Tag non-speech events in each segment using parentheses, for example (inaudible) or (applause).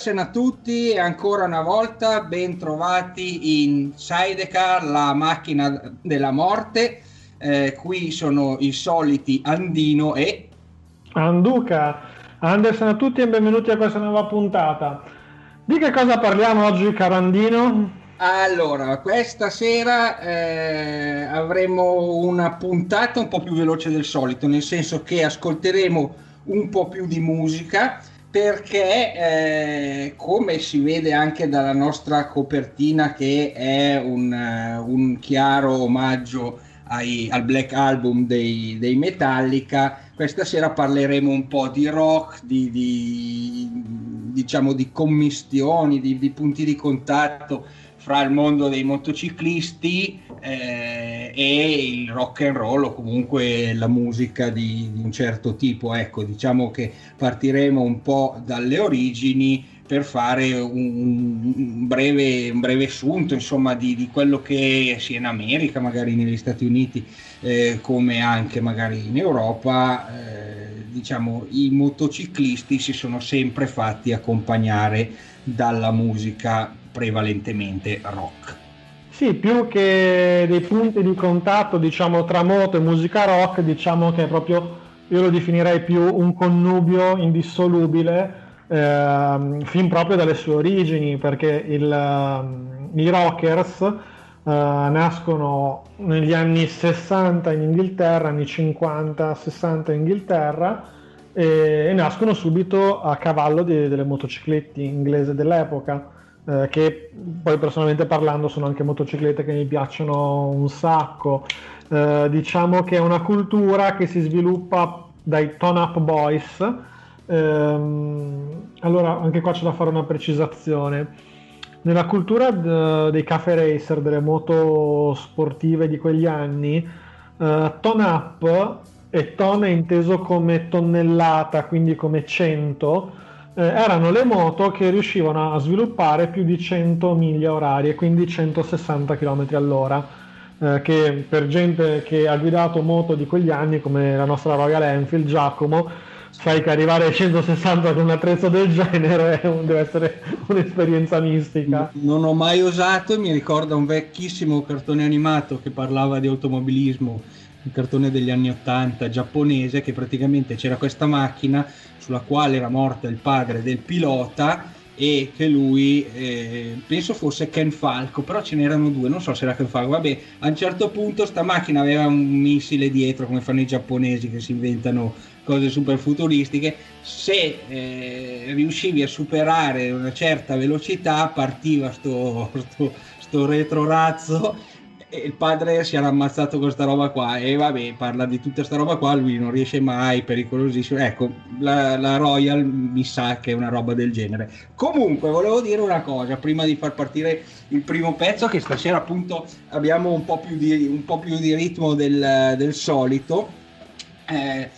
Andersen a tutti e ancora una volta ben trovati in Sidecar, la macchina della morte. Eh, qui sono i soliti Andino e Anduca. Andersen a tutti e benvenuti a questa nuova puntata. Di che cosa parliamo oggi, caro Andino? Allora, questa sera eh, avremo una puntata un po' più veloce del solito, nel senso che ascolteremo un po' più di musica perché eh, come si vede anche dalla nostra copertina che è un, uh, un chiaro omaggio ai, al Black Album dei, dei, Metallica, questa sera parleremo un po' di rock, di, di diciamo di commistioni, di, di punti di contatto fra il mondo dei motociclisti eh, e il rock and roll o comunque la musica di, di, un certo tipo. Ecco, diciamo che partiremo un po' dalle origini per fare un, un, breve, un breve assunto insomma, di, di, quello che sia in America, magari negli Stati Uniti, eh, come anche magari in Europa. Eh, diciamo, i motociclisti si sono sempre fatti accompagnare dalla musica prevalentemente rock. Sì, più che dei punti di contatto, diciamo, tra moto e musica rock, diciamo che è proprio, io lo definirei più un connubio indissolubile, eh, fin proprio dalle sue origini, perché il, uh, i rockers uh, nascono negli anni 60 in Inghilterra, anni 50, 60 in Inghilterra, e, e nascono subito a cavallo di, delle motociclette inglese dell'epoca eh, che poi personalmente parlando sono anche motociclette che mi piacciono un sacco. Eh, diciamo che è una cultura che si sviluppa dai Tone Up Boys. Ehm, allora, anche qua c'è da fare una precisazione. Nella cultura d- dei cafe racer, delle moto sportive di quegli anni, uh, Tone Up e ton è inteso come tonnellata, quindi come 100, eh, erano le moto che riuscivano a sviluppare più di 100 miglia orarie, quindi 160 km all'ora, eh, che per gente che ha guidato moto di quegli anni, come la nostra Royal Enfield, Giacomo, sai che arrivare ai 160 con un attrezzo del genere deve essere un'esperienza mistica. Non ho mai osato e mi ricorda un vecchissimo cartone animato che parlava di automobilismo, un cartone degli anni 80 giapponese che praticamente c'era questa macchina sulla quale era morta il padre del pilota e che lui eh, penso fosse Ken Falco però ce n'erano due non so se era Ken Falco. Vabbè a un certo punto sta macchina aveva un missile dietro come fanno i giapponesi che si inventano cose super futuristiche. Se eh, riuscivi a superare una certa velocità partiva sto, (laughs) sto, sto retrorazzo il padre si era ammazzato con questa roba qua e vabbè parla di tutta questa roba qua lui non riesce mai pericolosissimo. Ecco la, la, Royal mi sa che è una roba del genere. Comunque volevo dire una cosa prima di far partire il primo pezzo che stasera appunto abbiamo un po' più di, po più di ritmo del, del solito. Eh,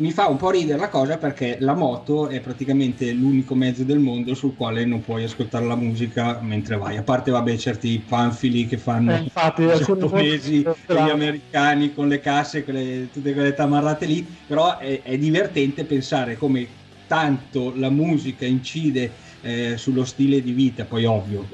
mi fa un po' ridere la cosa perché la moto è praticamente l'unico mezzo del mondo sul quale non puoi ascoltare la musica mentre vai. A parte, vabbè, certi panfili che fanno eh, infatti, i giapponesi gli americani con le casse, quelle, tutte quelle tamarrate lì, però è, è divertente pensare come tanto la musica incide eh, sullo stile di vita, poi ovvio,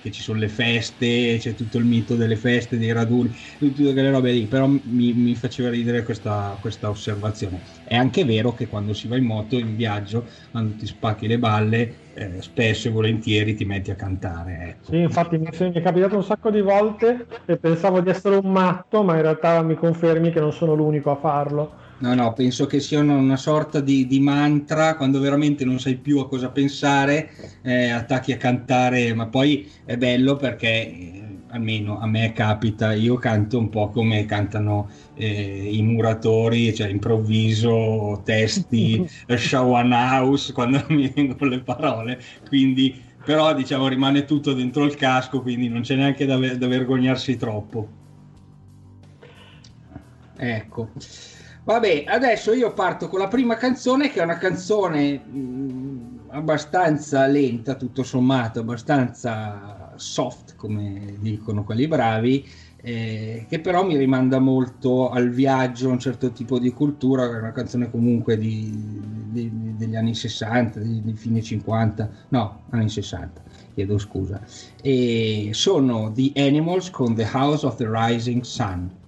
che ci sono le feste, c'è tutto il mito delle feste, dei raduni, tutte quelle robe lì, però mi, mi faceva ridere questa, questa, osservazione. È anche vero che quando si va in moto, in viaggio, quando ti spacchi le balle, eh, spesso e volentieri ti metti a cantare. Ecco. Sì, infatti mi è capitato un sacco di volte e pensavo di essere un matto, ma in realtà mi confermi che non sono l'unico a farlo. No, no, penso che sia una, sorta di, di, mantra quando veramente non sai più a cosa pensare, eh, attacchi a cantare, ma poi è bello perché eh, almeno a me capita, io canto un po' come cantano eh, i muratori, cioè improvviso, testi, (laughs) Shawan House quando (laughs) mi vengono le parole, quindi però diciamo rimane tutto dentro il casco, quindi non c'è neanche da, da vergognarsi troppo. Ecco. Vabbè, adesso io parto con la prima canzone, che è una canzone mh, mm, abbastanza lenta, tutto sommato, abbastanza soft, come dicono quelli bravi, eh, che però mi rimanda molto al viaggio, a un certo tipo di cultura, è una canzone comunque di, di, degli anni 60, di, di, fine 50, no, anni 60, chiedo scusa. E sono The Animals con The House of the Rising Sun.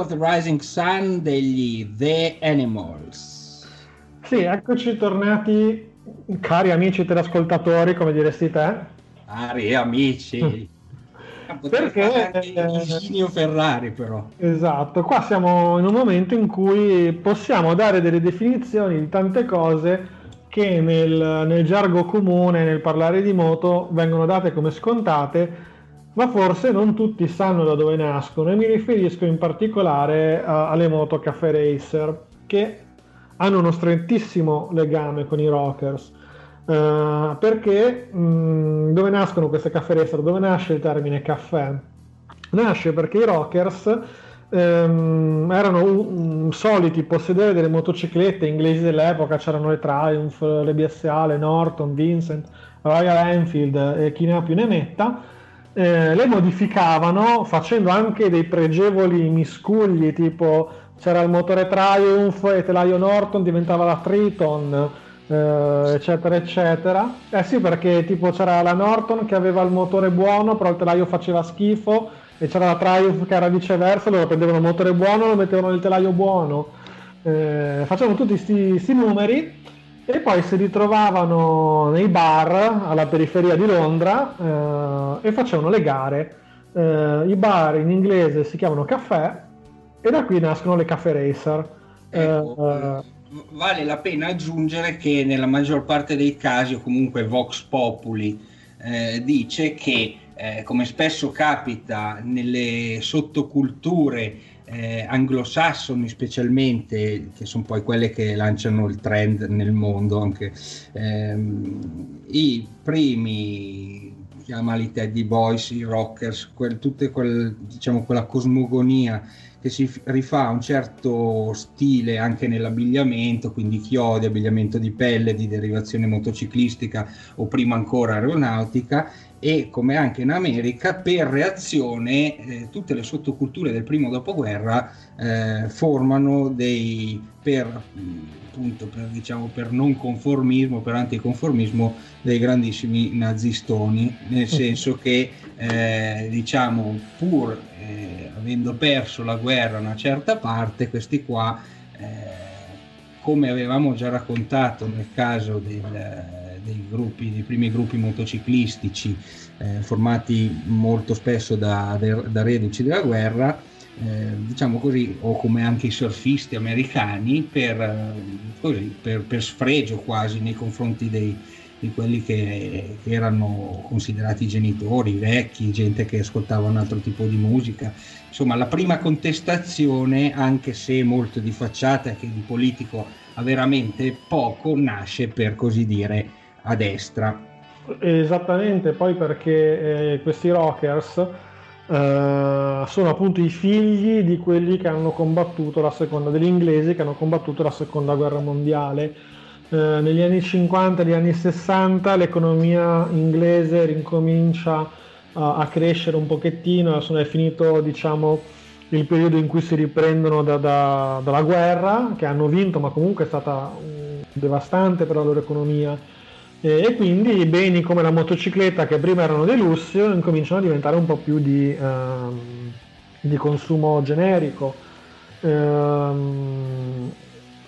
Of the Rising Sun degli The Animals. Sì, eccoci tornati, cari amici telescoltatori, come diresti te. Cari amici. Perché Isinio Ferrari però. Esatto, qua siamo in un momento in cui possiamo dare delle definizioni di tante cose che nel, nel gergo comune, nel parlare di moto, vengono date come scontate ma forse non tutti sanno da dove nascono e mi riferisco in particolare uh, alle moto Cafe Racer che hanno uno strettissimo legame con i rockers. Uh, perché mh, mm, dove nascono queste Cafe Racer? Dove nasce il termine caffè? Nasce perché i rockers ehm, erano um, soliti possedere delle motociclette inglesi dell'epoca, c'erano le Triumph, le BSA, le Norton, Vincent, Royal Enfield e chi ne ha più ne metta eh, le modificavano facendo anche dei pregevoli miscugli tipo c'era il motore Triumph e telaio Norton diventava la Triton eh, eccetera eccetera. Eh sì perché tipo c'era la Norton che aveva il motore buono però il telaio faceva schifo e c'era la Triumph che era viceversa loro prendevano il motore buono e lo mettevano nel telaio buono. Eh, facevano tutti questi numeri e poi si ritrovavano nei bar alla periferia di Londra eh, e facevano le gare. Eh, I bar in inglese si chiamano caffè e da qui nascono le caffè racer. Ecco, eh, vale la pena aggiungere che nella maggior parte dei casi, o comunque Vox Populi, eh, dice che eh, come spesso capita nelle sottoculture eh, anglosassoni specialmente, che sono poi quelle che lanciano il trend nel mondo, anche ehm, i primi, chiamali Teddy Boys, i rockers, quel, tutte quel, diciamo, quella cosmogonia che si rifà a un certo stile anche nell'abbigliamento, quindi chiodi, abbigliamento di pelle, di derivazione motociclistica o prima ancora aeronautica e come anche in America per reazione eh, tutte le sottoculture del primo dopoguerra eh, formano dei per appunto per, diciamo, per non conformismo per anticonformismo dei grandissimi nazistoni. Nel senso che eh, diciamo pur eh, avendo perso la guerra una certa parte questi qua eh, come avevamo già raccontato nel caso del dei, gruppi, dei primi gruppi motociclistici eh, formati molto spesso da, da reduci della guerra, eh, diciamo così, o come anche i surfisti americani, per, così, per, per sfregio quasi nei confronti dei, di quelli che, che, erano considerati genitori, vecchi, gente che ascoltava un altro tipo di musica. Insomma, la prima contestazione, anche se molto di facciata che di politico ha veramente poco, nasce per così dire a destra. Esattamente, poi perché eh, questi rockers eh, sono appunto i figli di quelli che hanno combattuto la seconda, degli inglesi che hanno combattuto la seconda guerra mondiale eh, negli anni 50 e negli anni 60 l'economia inglese rincomincia uh, a crescere un pochettino, è finito diciamo, il periodo in cui si riprendono da, da, dalla guerra, che hanno vinto ma comunque è stata um, devastante per la loro economia e, e quindi beni come la motocicletta che prima erano dei lussi incominciano a diventare un po' più di, uh, di consumo generico. Uh,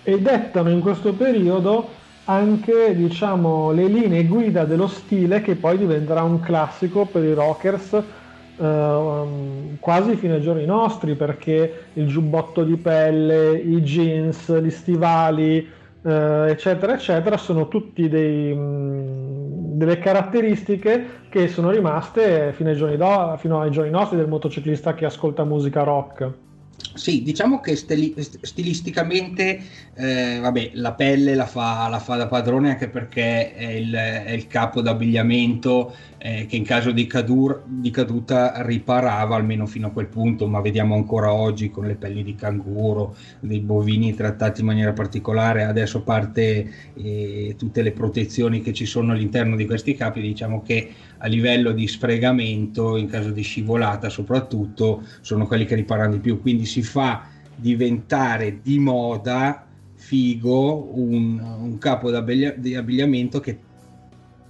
e dettano in questo periodo anche diciamo, le linee guida dello stile che poi diventerà un classico per i rockers eh, quasi fino ai giorni nostri perché il giubbotto di pelle, i jeans, gli stivali eh, eccetera eccetera sono tutti dei, mh, delle caratteristiche che sono rimaste fino ai, giorni do, fino ai giorni nostri del motociclista che ascolta musica rock. Sì, diciamo che stili- stilisticamente, eh, vabbè, la pelle la fa, la fa, da padrone anche perché è il, è il capo d'abbigliamento eh, che in caso di, cadur- di, caduta riparava almeno fino a quel punto, ma vediamo ancora oggi con le pelli di canguro, dei bovini trattati in maniera particolare, adesso a parte eh, tutte le protezioni che ci sono all'interno di questi capi, diciamo che a livello di sfregamento, in caso di scivolata soprattutto, sono quelli che riparano di più, quindi si fa diventare di moda figo un, un capo di abbigliamento che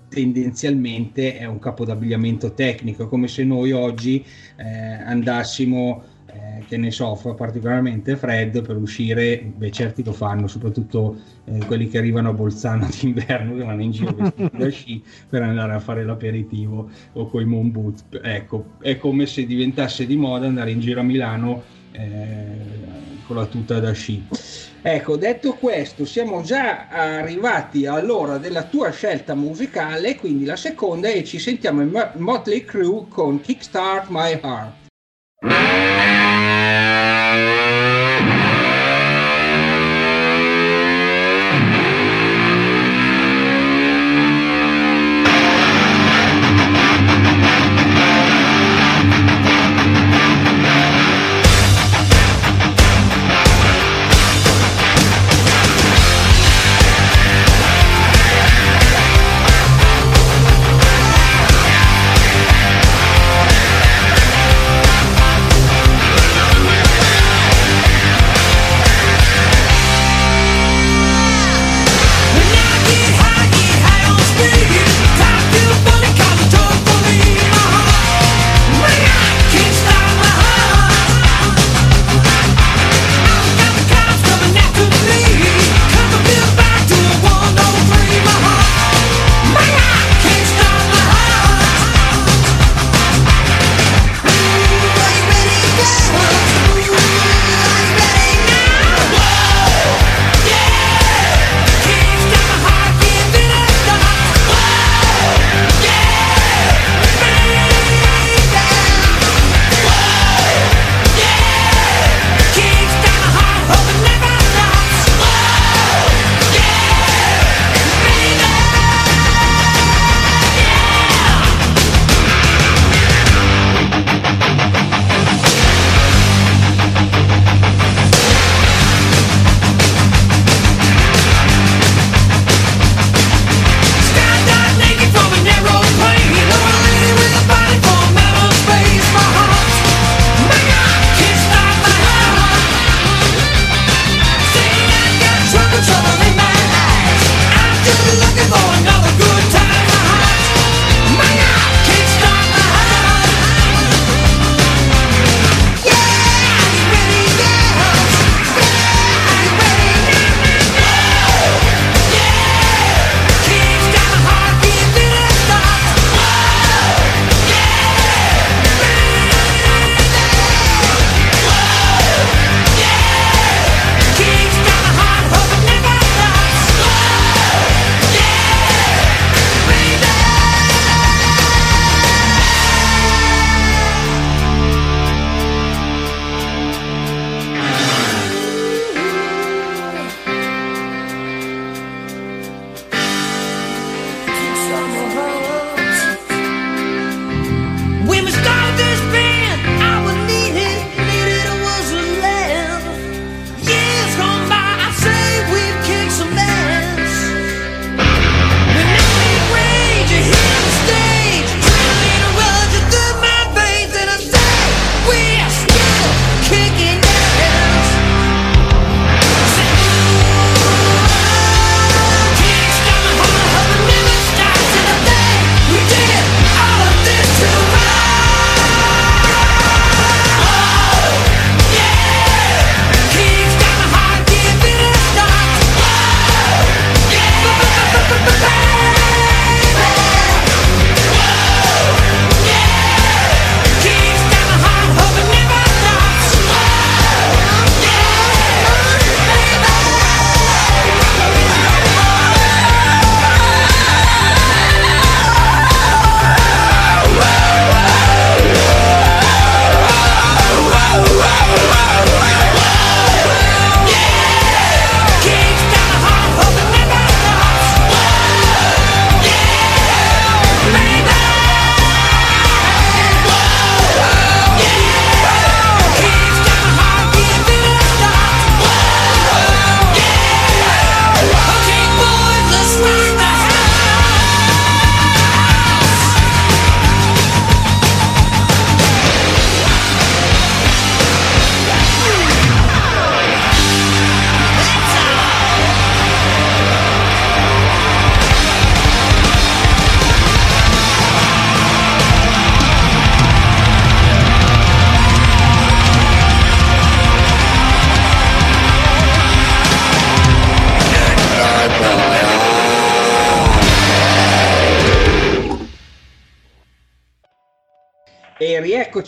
tendenzialmente è un capo d'abbigliamento tecnico, come se noi oggi eh, andassimo che ne so, fa particolarmente freddo per uscire, beh certi lo fanno, soprattutto eh, quelli che arrivano a Bolzano (laughs) d'inverno che vanno in giro (laughs) vestiti da sci per andare a fare l'aperitivo o coi moon boot. Ecco, è come se diventasse di moda andare in giro a Milano eh, con la tuta da sci. Ecco, detto questo, siamo già arrivati all'ora della tua scelta musicale, quindi la seconda e ci sentiamo in Motley Crue con Kickstart My Heart.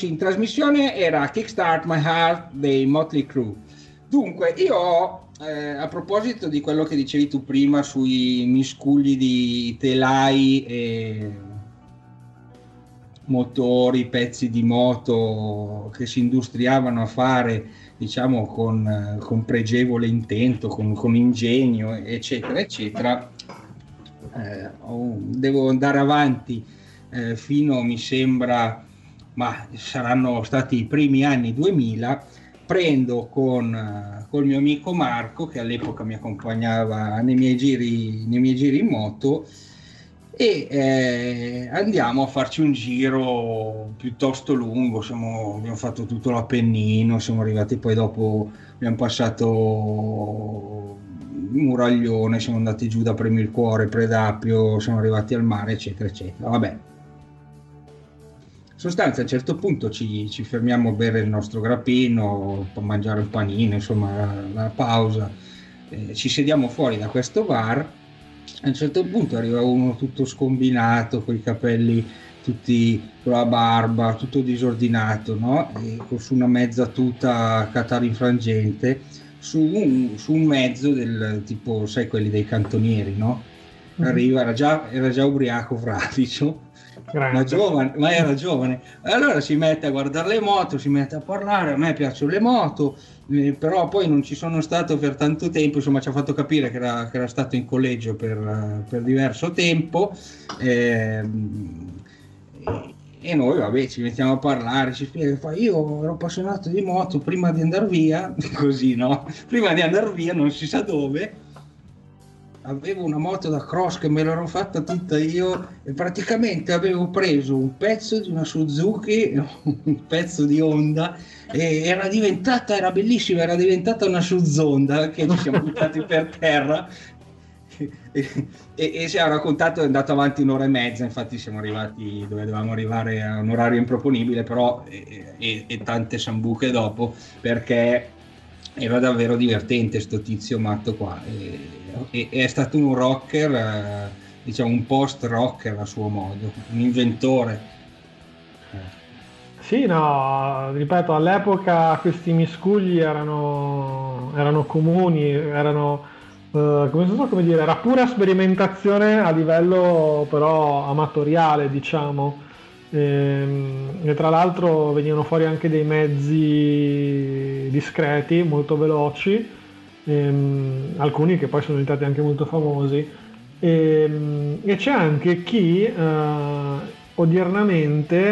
In trasmissione, era Kickstart My Heart dei Motley Crue. Dunque, io eh, a proposito di quello che dicevi tu prima sui miscugli di telai e motori, pezzi di moto che si industriavano a fare, diciamo, con, con pregevole intento, con, con, ingegno, eccetera, eccetera, eh, devo andare avanti eh, fino, mi sembra, ma saranno stati i primi anni 2000, prendo con col mio amico Marco, che all'epoca mi accompagnava nei miei giri, nei miei giri in moto, e eh, andiamo a farci un giro piuttosto lungo. Siamo, abbiamo fatto tutto l'Appennino, siamo arrivati poi dopo, abbiamo passato Muraglione, siamo andati giù da Premio il Cuore, Predapio, siamo arrivati al mare, eccetera, eccetera. Vabbè, sostanza a un certo punto ci, ci, fermiamo a bere il nostro grappino, a mangiare un panino, insomma la, la pausa, eh, ci sediamo fuori da questo bar, a un certo punto arriva uno tutto scombinato, con i capelli tutti con la barba, tutto disordinato, no? E su una mezza tuta catarinfrangente, su un, su un mezzo del tipo, sai, quelli dei cantonieri, no? Mm-hmm. Arriva, era già, era già ubriaco fradicio, ma, giovane, ma era giovane. Allora si mette a guardare le moto, si mette a parlare, a me piacciono le moto, eh, però poi non ci sono stato per tanto tempo, insomma ci ha fatto capire che era, che era stato in collegio per, per diverso tempo. Eh, e noi vabbè ci mettiamo a parlare, ci spiega, fa, io ero appassionato di moto prima di andare via, (laughs) così no? Prima di andare via non si sa dove, avevo una moto da cross che me l'ero fatta tutta io e praticamente avevo preso un pezzo di una Suzuki, un pezzo di Honda e era diventata, era bellissima, era diventata una Suzonda che ci siamo buttati per terra. E, e, e ci ha raccontato è andato avanti un'ora e mezza infatti siamo arrivati dove dovevamo arrivare a un orario improponibile però e, e tante sambuche dopo perché era davvero divertente sto tizio matto qua e, e è stato un rocker eh, diciamo un post rocker a suo modo un inventore sì, no, ripeto, all'epoca questi miscugli erano, erano comuni, erano, uh, come, so, come dire, era pura sperimentazione a livello però amatoriale, diciamo. E, ehm, e, tra l'altro venivano fuori anche dei mezzi discreti, molto veloci, ehm, alcuni che poi sono diventati anche molto famosi. E, ehm, e c'è anche chi uh, odiernamente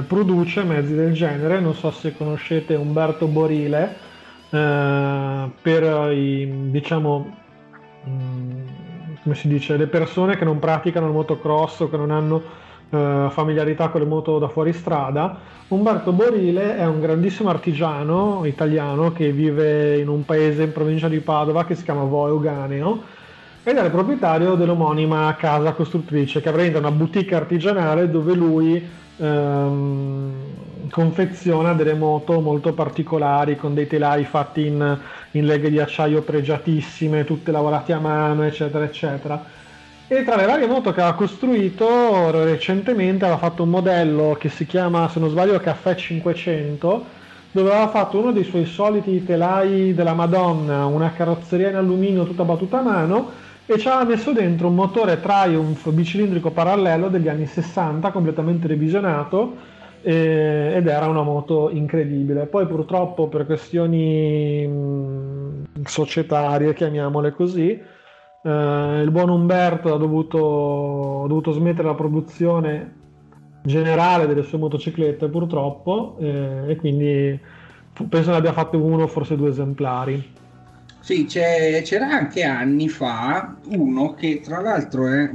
uh, produce mezzi del genere, non so se conoscete Umberto Borile, uh, per i, diciamo, um, come si dice, le persone che non praticano il motocross o che non hanno eh, familiarità con le moto da fuoristrada. Umberto Borile è un grandissimo artigiano italiano che vive in un paese in provincia di Padova che si chiama Voeuganeo ed è il proprietario dell'omonima casa costruttrice che avrà una boutique artigianale dove lui ehm, confeziona delle moto molto particolari con dei telai fatti in, in leghe di acciaio pregiatissime, tutte lavorate a mano, eccetera, eccetera e tra le varie moto che ha costruito recentemente aveva fatto un modello che si chiama, se non sbaglio, Caffè 500, dove aveva fatto uno dei suoi soliti telai della Madonna, una carrozzeria in alluminio tutta battuta a mano e ci aveva messo dentro un motore Triumph bicilindrico parallelo degli anni 60, completamente revisionato ed era una moto incredibile. Poi purtroppo per questioni mh, societarie, chiamiamole così, eh, il buon Umberto ha dovuto, ha dovuto, smettere la produzione generale delle sue motociclette purtroppo eh, e quindi penso ne abbia fatto uno, forse due esemplari. Sì, c'era anche anni fa uno che tra l'altro è,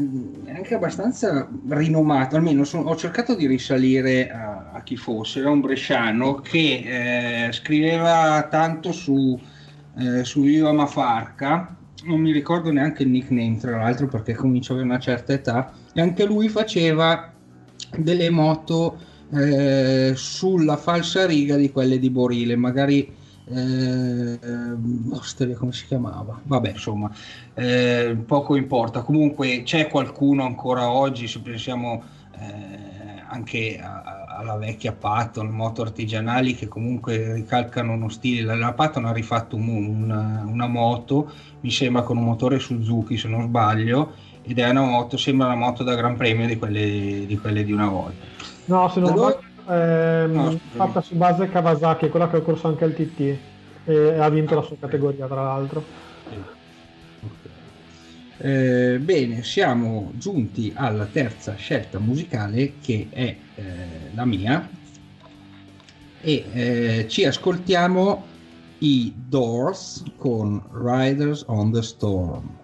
anche abbastanza rinomato, almeno sono, ho cercato di risalire a, a, chi fosse, era un bresciano che eh, scriveva tanto su, eh, su Viva Mafarca non mi ricordo neanche il nickname tra l'altro perché comincio ad avere una certa età e anche lui faceva delle moto eh, sulla falsa riga di quelle di Borile magari eh, Osteria come si chiamava? Vabbè insomma eh, poco importa. Comunque c'è qualcuno ancora oggi se pensiamo eh, anche a, alla vecchia Patton, moto artigianali che comunque ricalcano uno stile. La Patton ha rifatto un, una, una, moto, mi sembra con un motore Suzuki se non sbaglio, ed è una moto, sembra una moto da Gran Premio di quelle di, quelle di una volta. No, se non allora, ehm, no, fatta su base Kawasaki, quella che ha corso anche il TT e ha vinto la sua categoria tra l'altro. Eh, bene, siamo giunti alla terza scelta musicale che è eh, la mia e eh, ci ascoltiamo i Doors con Riders on the Storm.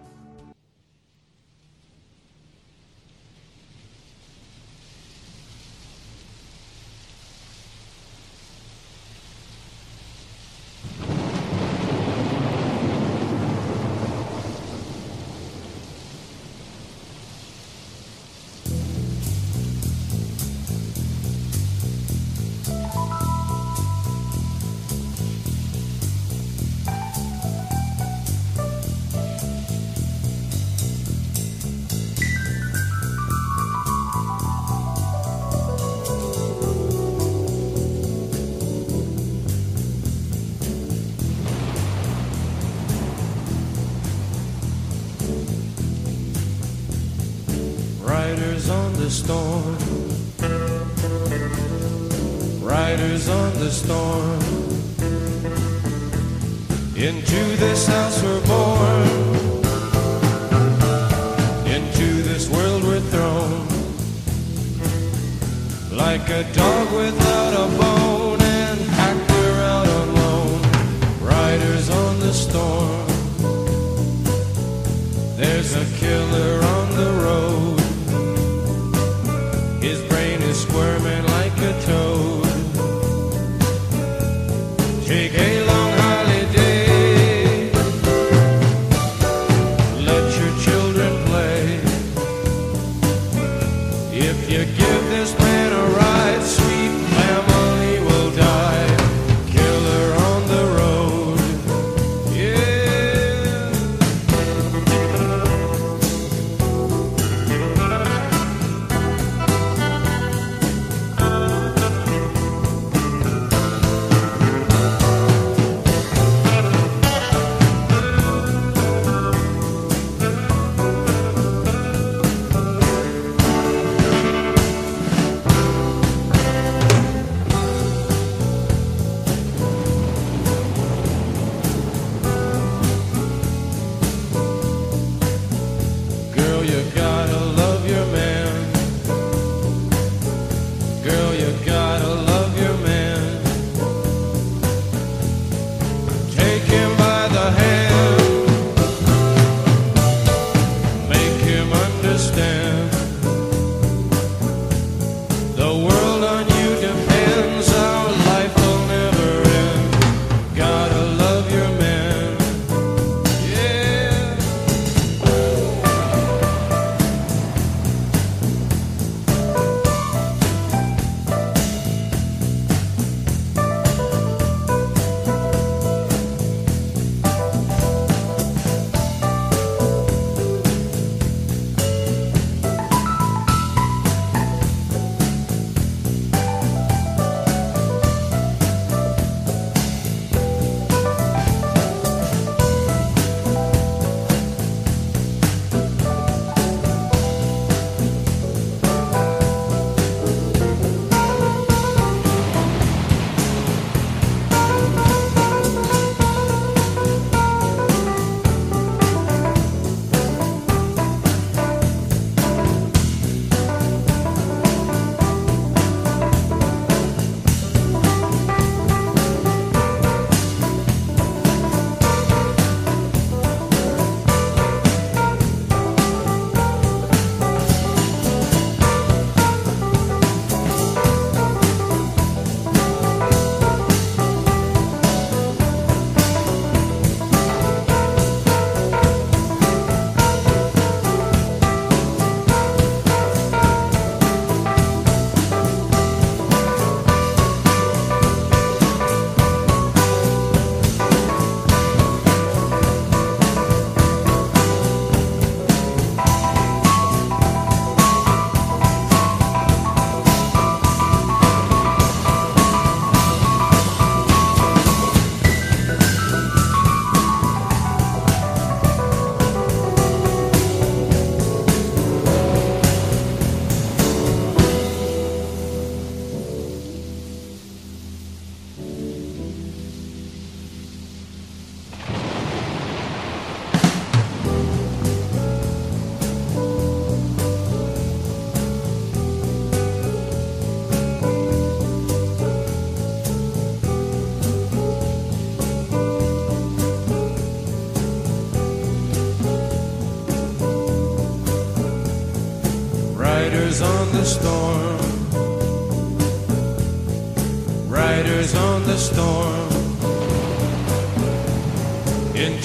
the storm. Riders on the storm. Into this house we're born. Into this world we're thrown. Like a dog without a bone and hacked out alone. Riders on the storm. There's a killer on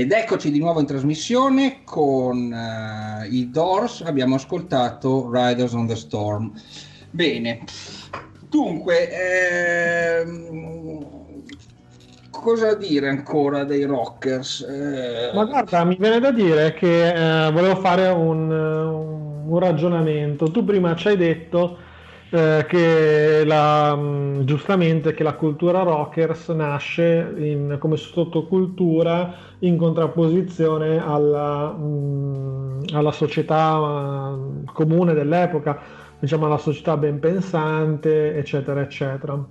Ed eccoci di nuovo in trasmissione con eh, i Doors, abbiamo ascoltato Riders on the Storm. Bene, dunque, ehm, cosa dire ancora dei Rockers? Eh, Ma guarda, mi viene da dire che eh, volevo fare un, un ragionamento. Tu prima ci hai detto eh, che la, mh, giustamente che la cultura rockers nasce in- come sottocultura in contrapposizione alla, mh, alla società eh, comune dell'epoca, diciamo alla società ben pensante, eccetera, eccetera.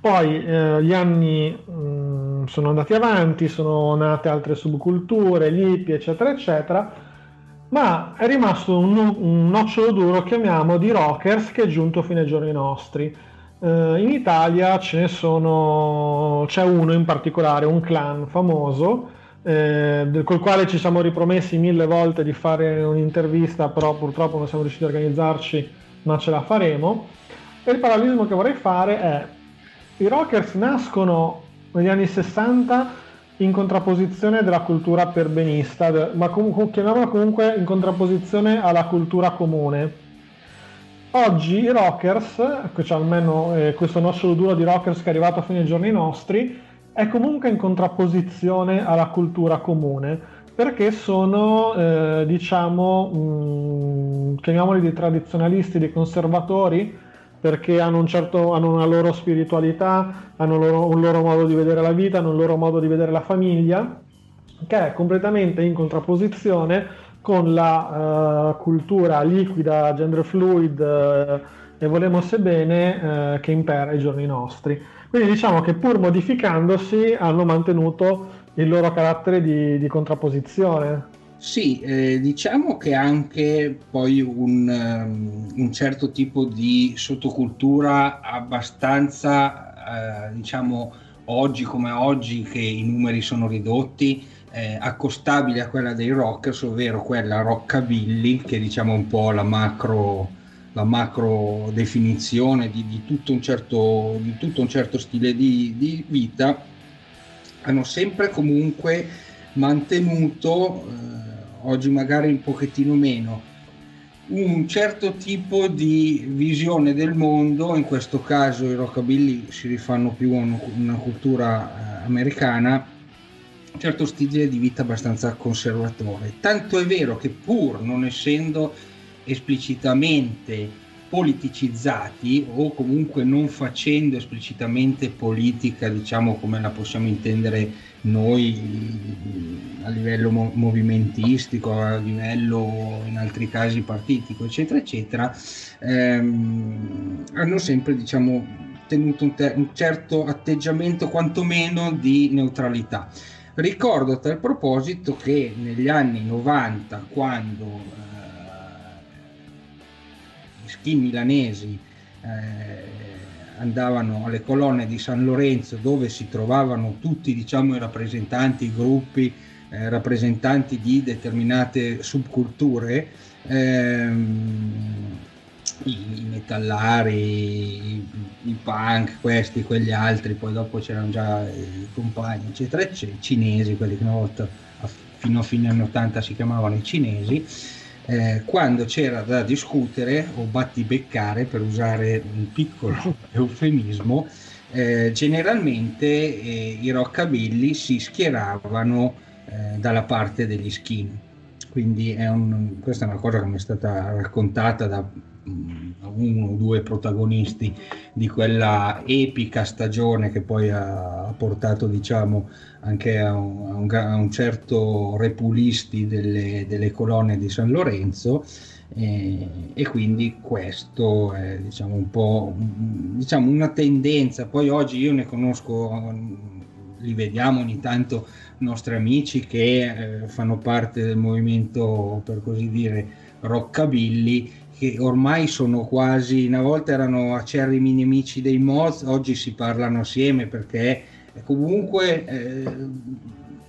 Poi eh, gli anni mh, sono andati avanti, sono nate altre subculture, gli hippie, eccetera, eccetera, ma è rimasto un, un nocciolo duro, chiamiamo, di rockers che è giunto fino ai giorni nostri. Eh, in Italia ce ne sono, c'è uno in particolare, un clan famoso, eh, col quale ci siamo ripromessi mille volte di fare un'intervista, però purtroppo non siamo riusciti a organizzarci, ma ce la faremo. E il parallelismo che vorrei fare è i rockers nascono negli anni 60 in contrapposizione della cultura perbenista, ma comunque, chiamiamola comunque in contrapposizione alla cultura comune. Oggi i rockers, cioè almeno eh, questo nostro duro di rockers che è arrivato fino ai giorni nostri, è comunque in contrapposizione alla cultura comune, perché sono, eh, diciamo, mh, chiamiamoli dei tradizionalisti, dei conservatori, perché hanno, un certo, hanno una loro spiritualità, hanno loro- un loro modo di vedere la vita, hanno un loro modo di vedere la famiglia, che è completamente in contrapposizione con la eh, cultura liquida, gender fluid eh, e volemo bene eh, che impera ai giorni nostri. Quindi diciamo che pur modificandosi hanno mantenuto il loro carattere di, di contrapposizione. Sì, eh, diciamo che anche poi un, ehm, un certo tipo di sottocultura abbastanza, eh, diciamo, oggi come oggi che i numeri sono ridotti, eh, accostabile a quella dei rockers, ovvero quella rockabilly, che diciamo un po' la macro, la macro definizione di, di tutto un certo, di tutto un certo stile di, di vita, hanno sempre comunque mantenuto, eh, oggi magari un pochettino meno, un certo tipo di visione del mondo, in questo caso i rockabilly si rifanno più a una, cultura eh, americana, un certo stile di vita abbastanza conservatore. Tanto è vero che pur non essendo esplicitamente politicizzati o comunque non facendo esplicitamente politica, diciamo come la possiamo intendere noi a livello mo- movimentistico, a livello in altri casi partitico, eccetera, eccetera, ehm, hanno sempre diciamo, tenuto un, te- un certo atteggiamento quantomeno di neutralità. Ricordo a tal proposito che negli anni 90, quando eh, gli skin milanesi andavano alle colonne di San Lorenzo dove si trovavano tutti diciamo, i rappresentanti, i gruppi, eh, rappresentanti di determinate subculture, ehm, i, i metallari, i, i, punk, questi, quegli altri, poi dopo c'erano già i compagni, eccetera, eccetera, i cinesi, quelli che una volta fino a fine anni 80 si chiamavano i cinesi, eh, quando c'era da discutere o battibeccare, per usare un piccolo (laughs) eufemismo, eh, generalmente eh, i rockabilly si schieravano eh, dalla parte degli skin. Quindi è un, questa è una cosa che mi è stata raccontata da uno o due protagonisti di quella epica stagione che poi ha, portato diciamo anche a un, a un, certo repulisti delle, delle, colonne di San Lorenzo e, e quindi questo è diciamo un po' diciamo una tendenza. Poi oggi io ne conosco li vediamo ogni tanto nostri amici che eh, fanno parte del movimento per così dire rockabilly che ormai sono quasi, una volta erano acerrimi nemici dei Moz, oggi si parlano assieme perché comunque eh,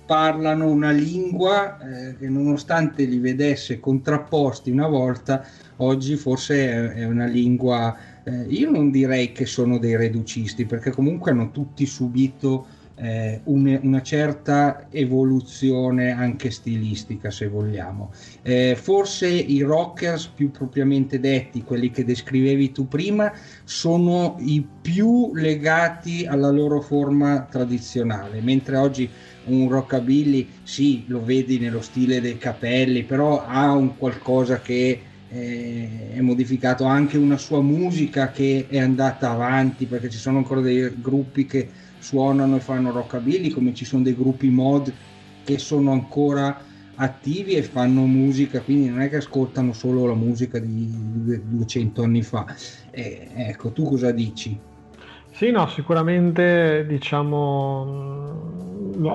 parlano una lingua eh, che nonostante li vedesse contrapposti una volta, oggi forse è, è una lingua, eh, io non direi che sono dei reducisti perché comunque hanno tutti subito eh, un, una certa evoluzione anche stilistica se vogliamo. Eh, forse i rockers più propriamente detti, quelli che descrivevi tu prima, sono i più legati alla loro forma tradizionale, mentre oggi un rockabilly sì, lo vedi nello stile dei capelli, però ha un qualcosa che eh, è modificato anche una sua musica che è andata avanti perché ci sono ancora dei gruppi che suonano e fanno rockabilly, come ci sono dei gruppi mod che sono ancora attivi e fanno musica, quindi non è che ascoltano solo la musica di 200 anni fa. Eh, ecco, tu cosa dici? Sì, no, sicuramente diciamo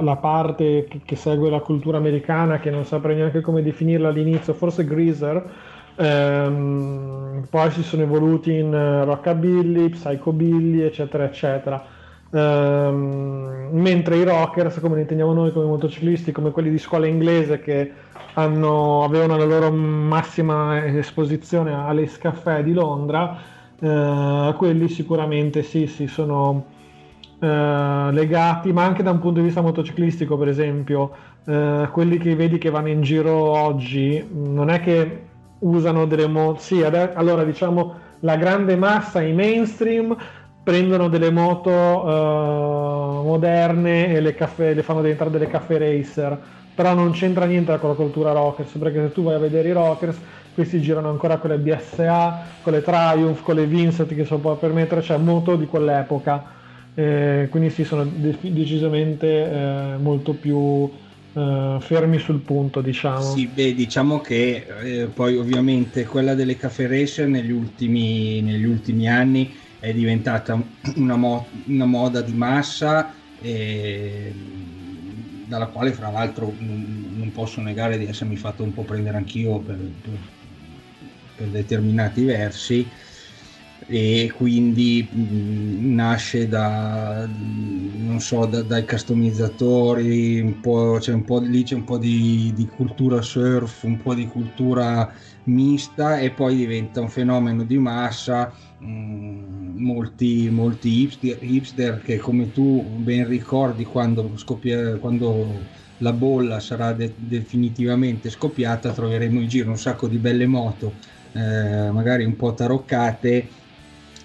la, parte che, segue la cultura americana, che non saprei neanche come definirla all'inizio, forse Greaser, ehm, poi si sono evoluti in rockabilly, psychobilly, eccetera, eccetera Ehm, mentre i rockers, come li intendiamo noi come motociclisti, come quelli di scuola inglese che hanno, avevano la loro massima esposizione alle Caffè di Londra, eh, quelli sicuramente sì, sì, sono eh, legati, ma anche da un punto di vista motociclistico, per esempio, eh, quelli che vedi che vanno in giro oggi, non è che usano delle moto, sì, allora diciamo la grande massa, i mainstream, prendono delle moto uh, moderne e le, caffè, le, fanno diventare delle caffè racer. Però non c'entra niente con la cultura rockers perché se tu vai a vedere i rockers questi girano ancora con le BSA con le Triumph, con le Vincent che si può permettere, cioè moto di quell'epoca. Eh, quindi sì sono de- decisamente eh, molto più eh, fermi sul punto diciamo. Sì beh diciamo che eh, poi ovviamente quella delle caffè racer negli ultimi, negli ultimi anni è diventata una, mo- una moda di massa eh, dalla quale fra l'altro non, posso negare di essermi fatto un po' prendere anch'io per, per, per determinati versi. E quindi mh, nasce da non so da, dai customizzatori un po', c'è un po' lì c'è un po' di, di, cultura surf un po' di cultura mista e poi diventa un fenomeno di massa molti, molti hipster, hipster, che come tu ben ricordi quando, scoppia, quando la bolla sarà de- definitivamente scoppiata troveremo in giro un sacco di belle moto eh, magari un po' taroccate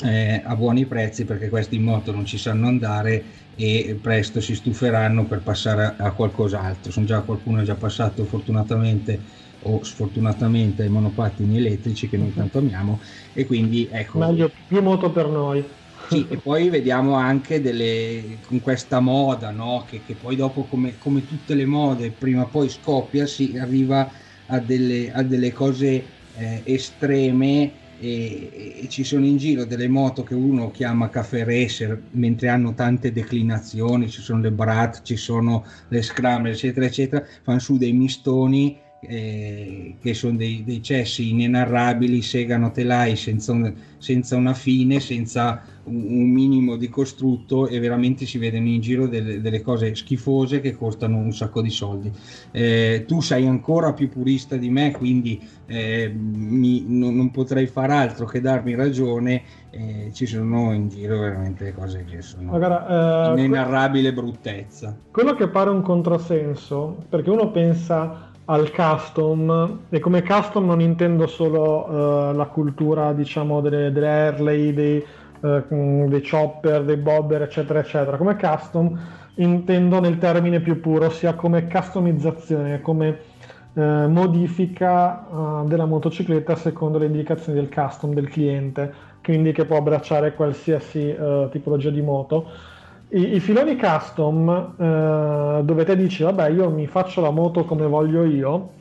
eh, a buoni prezzi perché questi in moto non ci sanno andare e presto si stuferanno per passare a, a qualcos'altro. Sono già qualcuno è già passato fortunatamente o sfortunatamente ai monopattini elettrici che noi tanto amiamo e quindi ecco Meglio più moto per noi. sì, e poi vediamo anche delle, con questa moda, no? che, che poi dopo, come, come tutte le mode, prima o poi scoppia, si arriva a delle, a delle cose eh, estreme e, e ci sono in giro delle moto che uno chiama caffè racer, mentre hanno tante declinazioni, ci sono le Brat, ci sono le Scramble, eccetera, eccetera, fanno su dei mistoni eh, che sono dei, dei cessi inenarrabili, segano telai senza, un- senza una fine, senza un, un minimo di costrutto e veramente si vedono in giro delle, delle cose schifose che costano un sacco di soldi. Eh, tu sei ancora più purista di me, quindi eh, mi- non, non potrei far altro che darmi ragione. eh, ci sono in giro veramente cose che sono Ma guarda, eh, inenarrabile bruttezza. quello che pare un controsenso, perché uno pensa al custom e come custom non intendo solo eh, la cultura diciamo delle, delle Harley, dei, mm, dei chopper, dei bobber eccetera eccetera, come custom intendo nel termine più puro, ossia come customizzazione, come eh, modifica della motocicletta secondo le indicazioni del custom del cliente, quindi che può abbracciare qualsiasi tipologia di moto. I, i filoni custom, eh, dove te dici, vabbè, io mi faccio la moto come voglio io,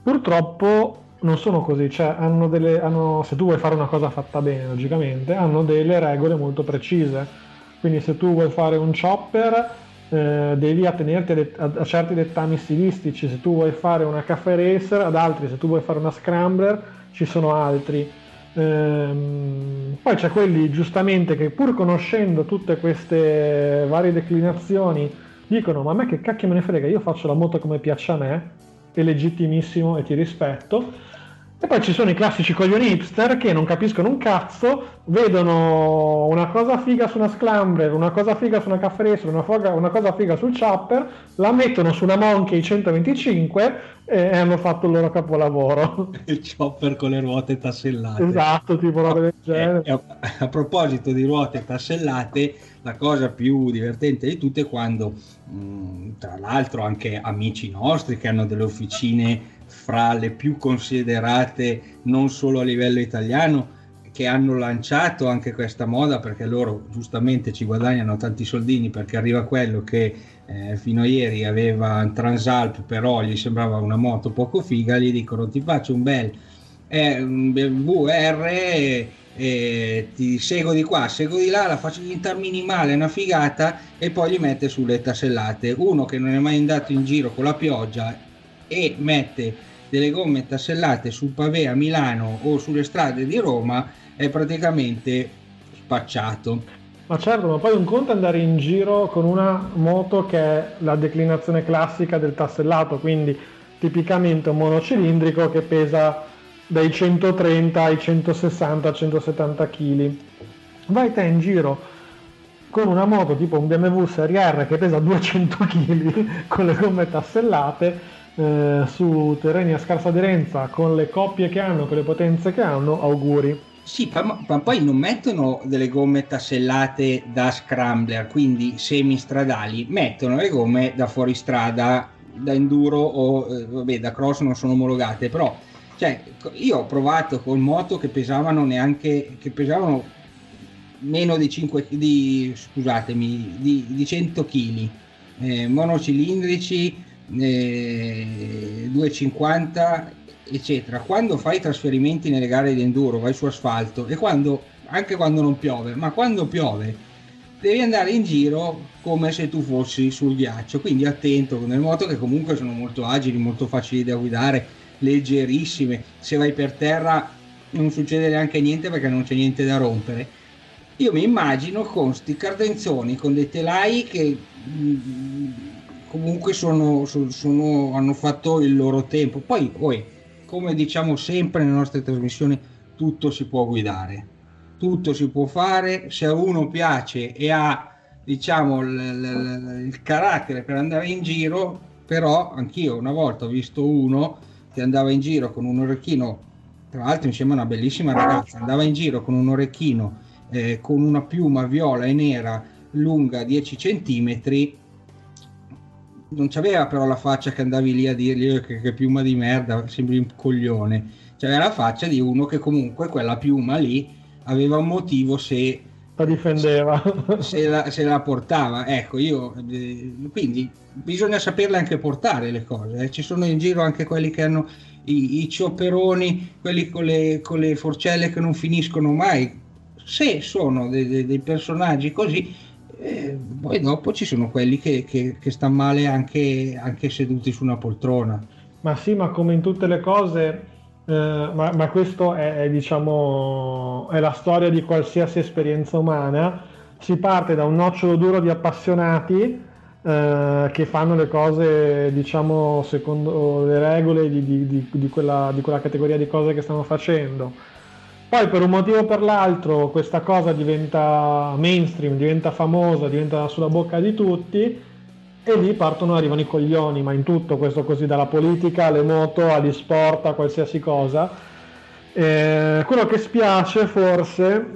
purtroppo non sono così, cioè hanno delle, hanno, se tu vuoi fare una cosa fatta bene, logicamente, hanno delle regole molto precise. Quindi se tu vuoi fare un chopper, eh, devi attenerti a, det- a- certi dettami stilistici, se tu vuoi fare una caffè racer, ad altri, se tu vuoi fare una scrambler, ci sono altri. Ehm, poi c'è quelli giustamente che pur conoscendo tutte queste varie declinazioni dicono ma a me che cacchio me ne frega, io faccio la moto come piace a me, è legittimissimo e ti rispetto. E poi ci sono i classici coglioni hipster che non capiscono un cazzo, vedono una cosa figa su una Scrambler, una cosa figa su una Racer, una, foga- una cosa figa sul Chopper, la mettono su una Monkey 125 e hanno fatto il loro capolavoro. (laughs) Il chopper con le ruote tassellate. esatto, tipo roba del genere. Eh, a, a proposito di ruote tassellate, la cosa più divertente di tutte è quando, mh, tra l'altro, anche amici nostri che hanno delle officine fra le più considerate non solo a livello italiano, che hanno lanciato anche questa moda perché loro giustamente ci guadagnano tanti soldini perché arriva quello che eh, fino a ieri aveva un Transalp però gli sembrava una moto poco figa, gli dicono ti faccio un bel eh, e, ti seguo di qua, seguo di là, la faccio diventare minimale, una figata e poi gli mette sulle tassellate. Uno che non è mai andato in giro con la pioggia e mette delle gomme tassellate sul pavé a Milano o sulle strade di Roma è praticamente spacciato. Ma certo, ma poi un conto è andare in giro con una moto che è la declinazione classica del tassellato, quindi tipicamente un monocilindrico che pesa dai 130 ai 160 170 kg. Vai te in giro con una moto tipo un BMW Serie R che pesa 200 kg (laughs) con le gomme tassellate eh, su terreni a scarsa aderenza con le coppie che hanno, con le potenze che hanno, auguri. Sì, ma, ma poi non mettono delle gomme tassellate da scrambler, quindi semistradali, mettono le gomme da fuoristrada, da enduro o eh, vabbè, da cross non sono omologate, però cioè, io ho provato con moto che pesavano neanche che pesavano meno di 5 di scusatemi di, di 100 kg eh, monocilindrici eh, 250 eccetera. Quando fai trasferimenti nelle gare di enduro vai su asfalto e quando anche quando non piove ma quando piove devi andare in giro come se tu fossi sul ghiaccio. Quindi attento con le moto che comunque sono molto agili molto facili da guidare leggerissime. Se vai per terra non succede neanche niente perché non c'è niente da rompere. Io mi immagino con sti cardenzoni con dei telai che mm, comunque sono, sono- hanno fatto il loro tempo. Poi poi, come diciamo sempre nelle nostre trasmissioni tutto si può guidare. Tutto si può fare. Se a uno piace e ha diciamo l- l- l- il carattere per andare in giro però anch'io una volta ho visto uno che andava in giro con un orecchino tra l'altro insieme a una bellissima ragazza andava in giro con un orecchino eh, con una piuma viola e nera lunga 10 centimetri non c'aveva però la faccia che andavi lì a dirgli "Eh, che, che piuma di merda, sembri un coglione. C'aveva la faccia di uno che comunque quella piuma lì aveva un motivo se, La difendeva. se la, se la portava. Ecco, io eh, quindi bisogna saperle anche portare le cose. eh. Ci sono in giro anche quelli che hanno i, i ciopperoni, quelli con le, con le forcelle che non finiscono mai. Se sono dei, dei- dei personaggi così, eh, poi dopo ci sono quelli che, che, che stanno male anche, anche seduti su una poltrona. Ma sì, ma come in tutte le cose, eh, ma, ma questo è, è, diciamo, è la storia di qualsiasi esperienza umana. Si parte da un nocciolo duro di appassionati eh, che fanno le cose, diciamo, secondo le regole di, di- di- quella, di quella categoria di cose che stanno facendo. Poi per un motivo o per l'altro questa cosa diventa mainstream, diventa famosa, diventa sulla bocca di tutti e lì partono, arrivano i coglioni, ma in tutto questo così, dalla politica alle moto, agli sport, a qualsiasi cosa. Eh, quello che spiace forse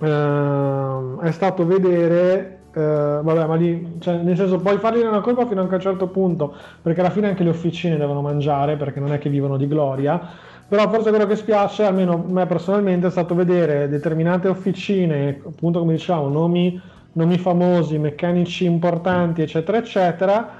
ehm, è stato vedere, eh, vabbè, ma lì, cioè, nel senso, puoi fargli una colpa fino a un certo punto, perché alla fine anche le officine devono mangiare, perché non è che vivono di gloria. Però forse quello che spiace, almeno a me personalmente, è stato vedere determinate officine, appunto come diciamo, nomi, nomi famosi, meccanici importanti, eccetera, eccetera,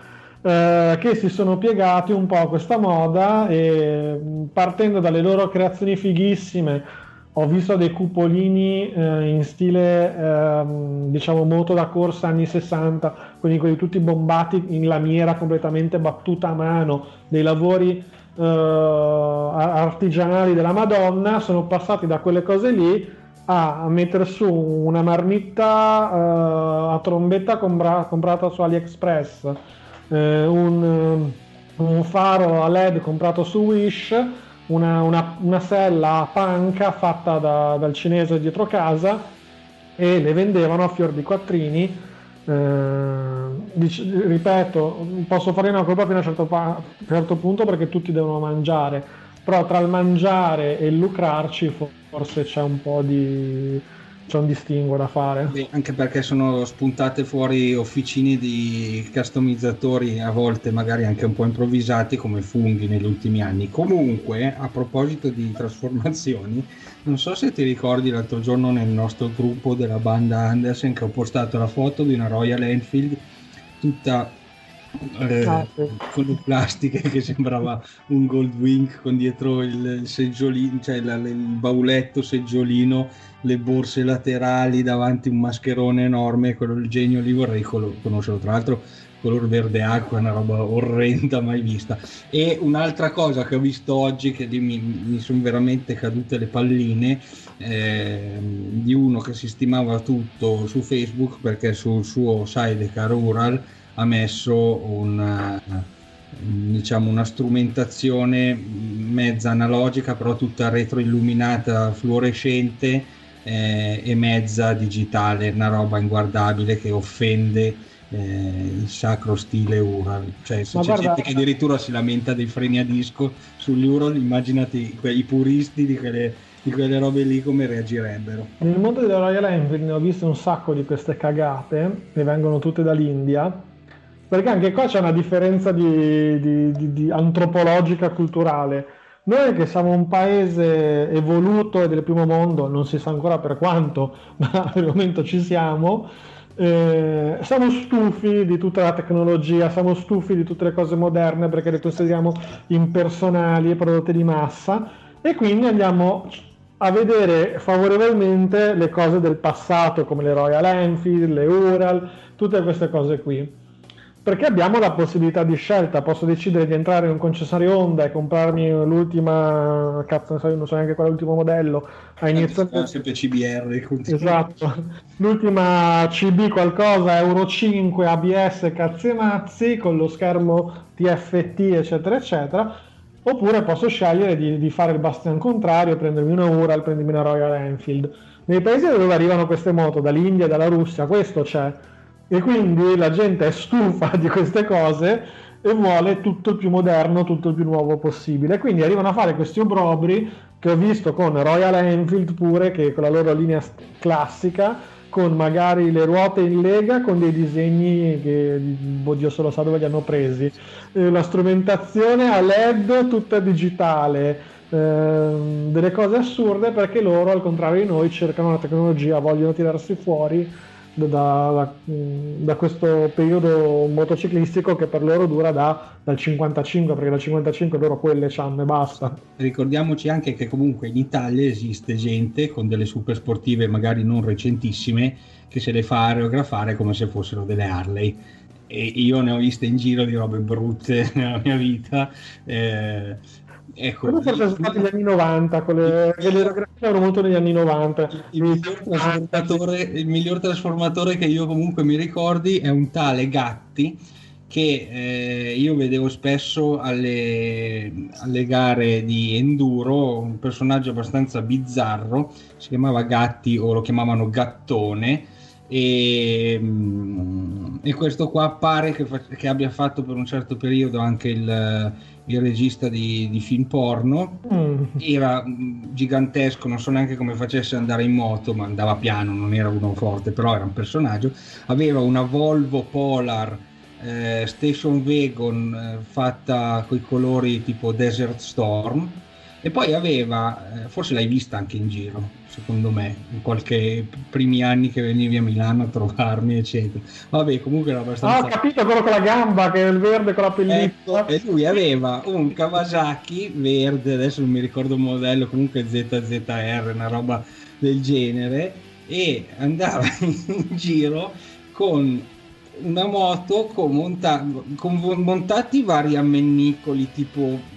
eh, che si sono piegati un po' a questa moda e mh, partendo dalle loro creazioni fighissime, ho visto dei cupolini eh, in stile, ehm, diciamo, moto da corsa anni 60, quindi quelli tutti bombati in lamiera completamente battuta a mano, dei lavori eh, artigianali della Madonna, sono passati da quelle cose lì a mettere su una marmitta eh, a trombetta compra- comprata su AliExpress, eh, un, un faro a LED comprato su Wish, una, una- una sella a panca fatta da- dal cinese dietro casa e le vendevano a fior di quattrini. Eh, dic- ripeto, posso fare una colpa fino a un certo, pa- certo punto perché tutti devono mangiare, però tra il mangiare e il lucrarci fo- forse c'è un po' di c'è un distinguo da fare. Beh, anche perché sono spuntate fuori officine di customizzatori a volte magari anche un po' improvvisati come funghi negli ultimi anni. Comunque, a proposito di trasformazioni, non so se ti ricordi l'altro giorno nel nostro gruppo della banda Andersen che ho postato la foto di una Royal Enfield tutta eh, Ah, sì. con le plastiche che sembrava un Goldwing con dietro il, seggiolino, cioè il bauletto seggiolino, le borse laterali davanti un mascherone enorme, quello il genio lì vorrei conoscerlo, tra l'altro color verde acqua, una roba orrenda mai vista. E un'altra cosa che ho visto oggi che mi, mi sono veramente cadute le palline ehm, di uno che si stimava tutto su Facebook perché sul suo sidecar Ural ha messo una, diciamo, una strumentazione mezza analogica, però tutta retroilluminata, fluorescente eh, e mezza digitale, una roba inguardabile che offende eh, il sacro stile Ural. Cioè, se Ma c'è guarda- gente che addirittura si lamenta dei freni a disco sugli Ural, immaginati quei puristi di quelle, di quelle robe lì come reagirebbero. Nel mondo della Royal Enfield ne ho viste un sacco di queste cagate che vengono tutte dall'India, perché anche qua c'è una differenza di, di- di- di antropologica culturale. Noi che siamo un paese evoluto e del primo mondo, non si sa ancora per quanto, (laughs) ma per il momento ci siamo, eh, siamo stufi di tutta la tecnologia, siamo stufi di tutte le cose moderne perché le consideriamo impersonali e prodotte di massa e quindi andiamo a vedere favorevolmente le cose del passato come le Royal Enfield, le Ural, tutte queste cose qui. Perché abbiamo la possibilità di scelta, posso decidere di entrare in un concessionario Honda e comprarmi l'ultima, cazzo, non so, non so neanche qual è l'ultimo modello, a iniezione Sono sempre CBR. continua. Esatto, l'ultima CB qualcosa, Euro 5, ABS, cazzi e mazzi, con lo schermo TFT, eccetera, eccetera. Oppure posso scegliere di, di fare il bastian contrario, prendermi una Ural, prendermi una Royal Enfield. Nei paesi dove arrivano queste moto, dall'India dalla Russia, questo c'è. E quindi la gente è stufa di queste cose e vuole tutto il più moderno, tutto il più nuovo possibile. Quindi arrivano a fare questi obrobri che ho visto con Royal Enfield pure, che con la loro linea classica, con magari le ruote in lega con dei disegni che boh, Dio solo sa dove li hanno presi. Eh, la strumentazione a LED tutta digitale, ehm, delle cose assurde perché loro, al contrario di noi, cercano la tecnologia, vogliono tirarsi fuori da, da- questo periodo motociclistico che per loro dura da- dal 55, perché dal 55 loro quelle c'hanno e basta. Ricordiamoci anche che comunque in Italia esiste gente con delle super sportive magari non recentissime che se le fa aerografare come se fossero delle Harley e io ne ho viste in giro di robe brutte (laughs) nella mia vita eh, ecco Quello forse sono stati gli anni 90, con le, le aerografie erano molto negli anni 90. il miglior, trasformatore, il miglior trasformatore che io comunque mi ricordi è un tale Gatti che eh, io vedevo spesso alle, alle gare di enduro, un personaggio abbastanza bizzarro, si chiamava Gatti o lo chiamavano Gattone e, mm, e questo qua pare che, che abbia fatto per un certo periodo anche il, il regista di, di film porno Mm. era mm, gigantesco, non so neanche come facesse andare in moto, ma andava piano, non era uno forte, però era un personaggio. Aveva una Volvo Polar eh, Station Wagon eh, fatta con i colori tipo Desert Storm e poi aveva, eh, forse l'hai vista anche in giro, secondo me, in qualche primi anni che venivi a Milano a trovarmi, eccetera. Vabbè, comunque era Ah, abbastanza... ho capito quello con la gamba che è il verde con la Ecco, pellicola. e lui aveva un Kawasaki verde, adesso non mi ricordo il modello, comunque ZZR, una roba del genere, e andava (laughs) in giro con una moto con, monta- con montati vari ammennicoli, tipo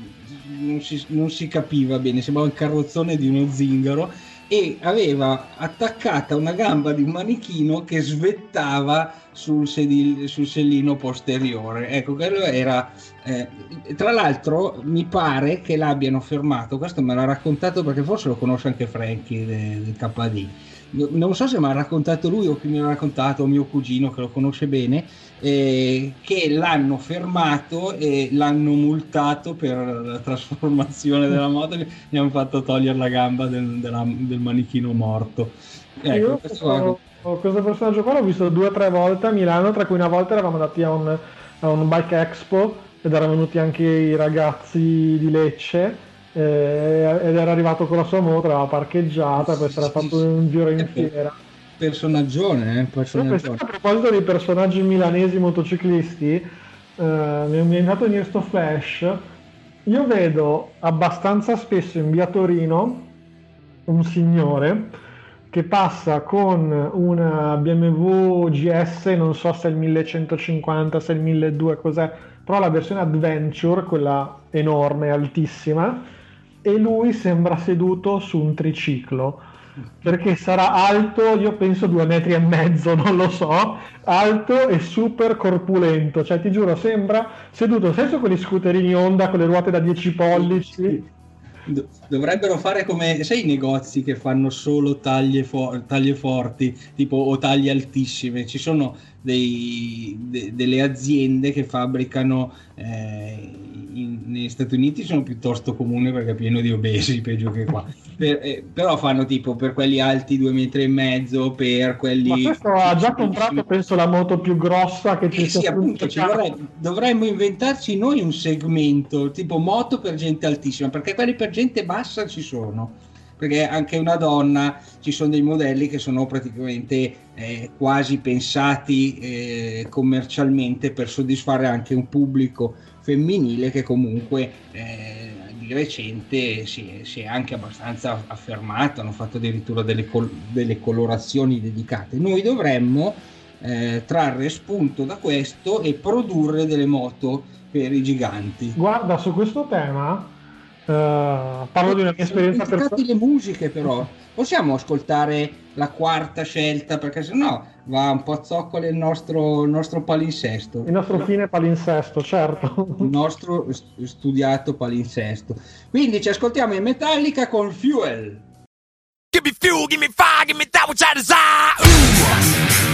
non si, non si capiva bene, sembrava il carrozzone di uno zingaro e aveva attaccata una gamba di un manichino che svettava sul, sedil- sul sellino posteriore. Ecco, quello era. eh, tra l'altro, mi pare che l'abbiano fermato. Questo me l'ha raccontato perché forse lo conosce anche Frankie de- del KD. Non so se mi ha raccontato lui o chi mi l'ha raccontato, mio cugino che lo conosce bene, eh, che l'hanno fermato e l'hanno multato per la trasformazione della moto e gli hanno fatto togliere la gamba del, della- del manichino morto. Ecco, questo, questo personaggio qua l'ho visto due o tre volte a Milano, tra cui una volta eravamo andati a un, a un bike expo ed erano venuti anche i ragazzi di Lecce eh, ed era arrivato con la sua moto, l'aveva parcheggiata per essere fatto un giro in fiera. personaggione, eh, personaggione. a proposito dei personaggi milanesi motociclisti, eh, mi è andato in questo flash. Io vedo abbastanza spesso in via Torino un signore che passa con una BMW GS, non so se è il 1150, se è il 1200, cos'è, però la versione Adventure, quella enorme, altissima, e lui sembra seduto su un triciclo perché sarà alto, io penso due metri e mezzo, non lo so, alto e super corpulento, cioè ti giuro sembra seduto, sai quegli scooterini Honda con le ruote da 10 pollici? Do- Dovrebbero fare come, sai, i negozi che fanno solo taglie, fo- taglie forti, tipo o taglie altissime. Ci sono dei- de- delle aziende che fabbricano eh, in- negli Stati Uniti sono piuttosto comuni perché è pieno di obesi, peggio che qua. Per- eh, però fanno tipo per quelli alti due metri e mezzo, per quelli. Ma questo ha già comprato penso la moto più grossa che ci Eh sia sì, appunto, vorrei- dovremmo inventarci noi un segmento tipo moto per gente altissima, perché quelli per gente bassa ci sono. Perché anche una donna ci sono dei modelli che sono praticamente eh, quasi pensati eh, commercialmente per soddisfare anche un pubblico femminile che comunque eh, di recente si è, si è anche abbastanza affermato, hanno fatto addirittura delle, col- delle colorazioni dedicate. Noi dovremmo eh, trarre spunto da questo e produrre delle moto per i giganti. Guarda, su questo tema eh, parlo di una mia esperienza Sono personale. le musiche però. Possiamo ascoltare la quarta scelta perché sennò va un po' a zoccole il nostro, il nostro palinsesto. Il nostro fine palinsesto, certo. il nostro st- studiato palinsesto. Quindi ci ascoltiamo in Metallica con Fuel. Give me fuel, give me fire, give me that which I desire. Ooh.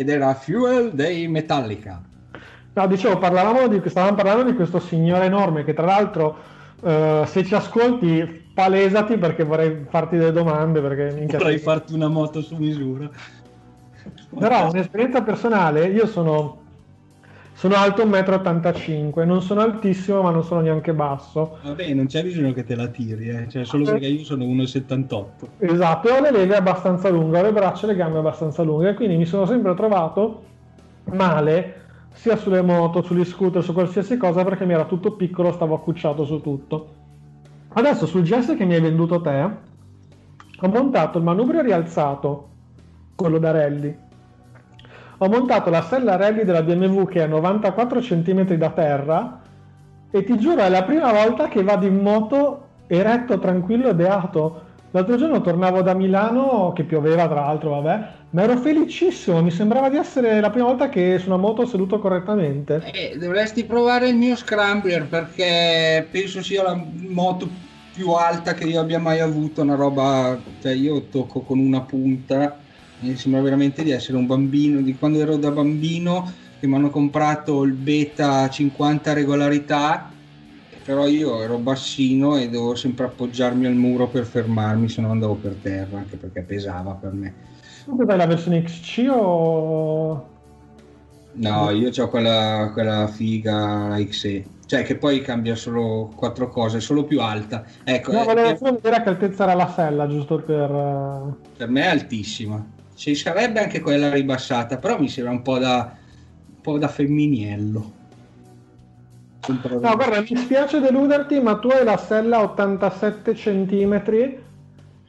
Ed era Fuel dei Metallica. No, dicevo, parlavamo di, stavamo parlando di questo signore enorme che tra l'altro eh, se ci ascolti palesati perché vorrei farti delle domande perché minchia, Vorrei farti una moto su misura. Però un'esperienza personale, io sono, sono alto 1,85 m, non sono altissimo ma non sono neanche basso. Vabbè, non c'è bisogno che te la tiri, eh. cioè, solo perché io sono 1,78. Esatto, e ho le leghe abbastanza lunghe, ho le braccia e le gambe abbastanza lunghe, quindi mi sono sempre trovato male sia sulle moto, sugli scooter, su qualsiasi cosa perché mi era tutto piccolo, stavo accucciato su tutto. Adesso sul GS che mi hai venduto te, ho montato il manubrio rialzato, quello da rally. Ho montato la sella rally della BMW che è a 94 cm da terra e ti giuro è la prima volta che vado in moto eretto, tranquillo e beato. L'altro giorno tornavo da Milano, che pioveva tra l'altro, vabbè, ma ero felicissimo, mi sembrava di essere la prima volta che su una moto seduto correttamente. Eh, dovresti provare il mio Scrambler perché penso sia la moto più alta che io abbia mai avuto, una roba, cioè io tocco con una punta mi sembra veramente di essere un bambino, di quando ero da bambino che mi hanno comprato il beta 50 regolarità, però io ero bassino e dovevo sempre appoggiarmi al muro per fermarmi, se no andavo per terra, anche perché pesava per me. Tu cos'hai la versione XC o... No, io ho quella, quella figa, la XE, cioè che poi cambia solo quattro cose, solo più alta. Ecco, No, eh, volevo solo vedere a che altezza era la sella, giusto per... eh, per me è altissima. Ci sarebbe anche quella ribassata, però mi sembra un po' da, un po' da femminiello. No, guarda, mi spiace deluderti, ma tu hai la sella 87 cm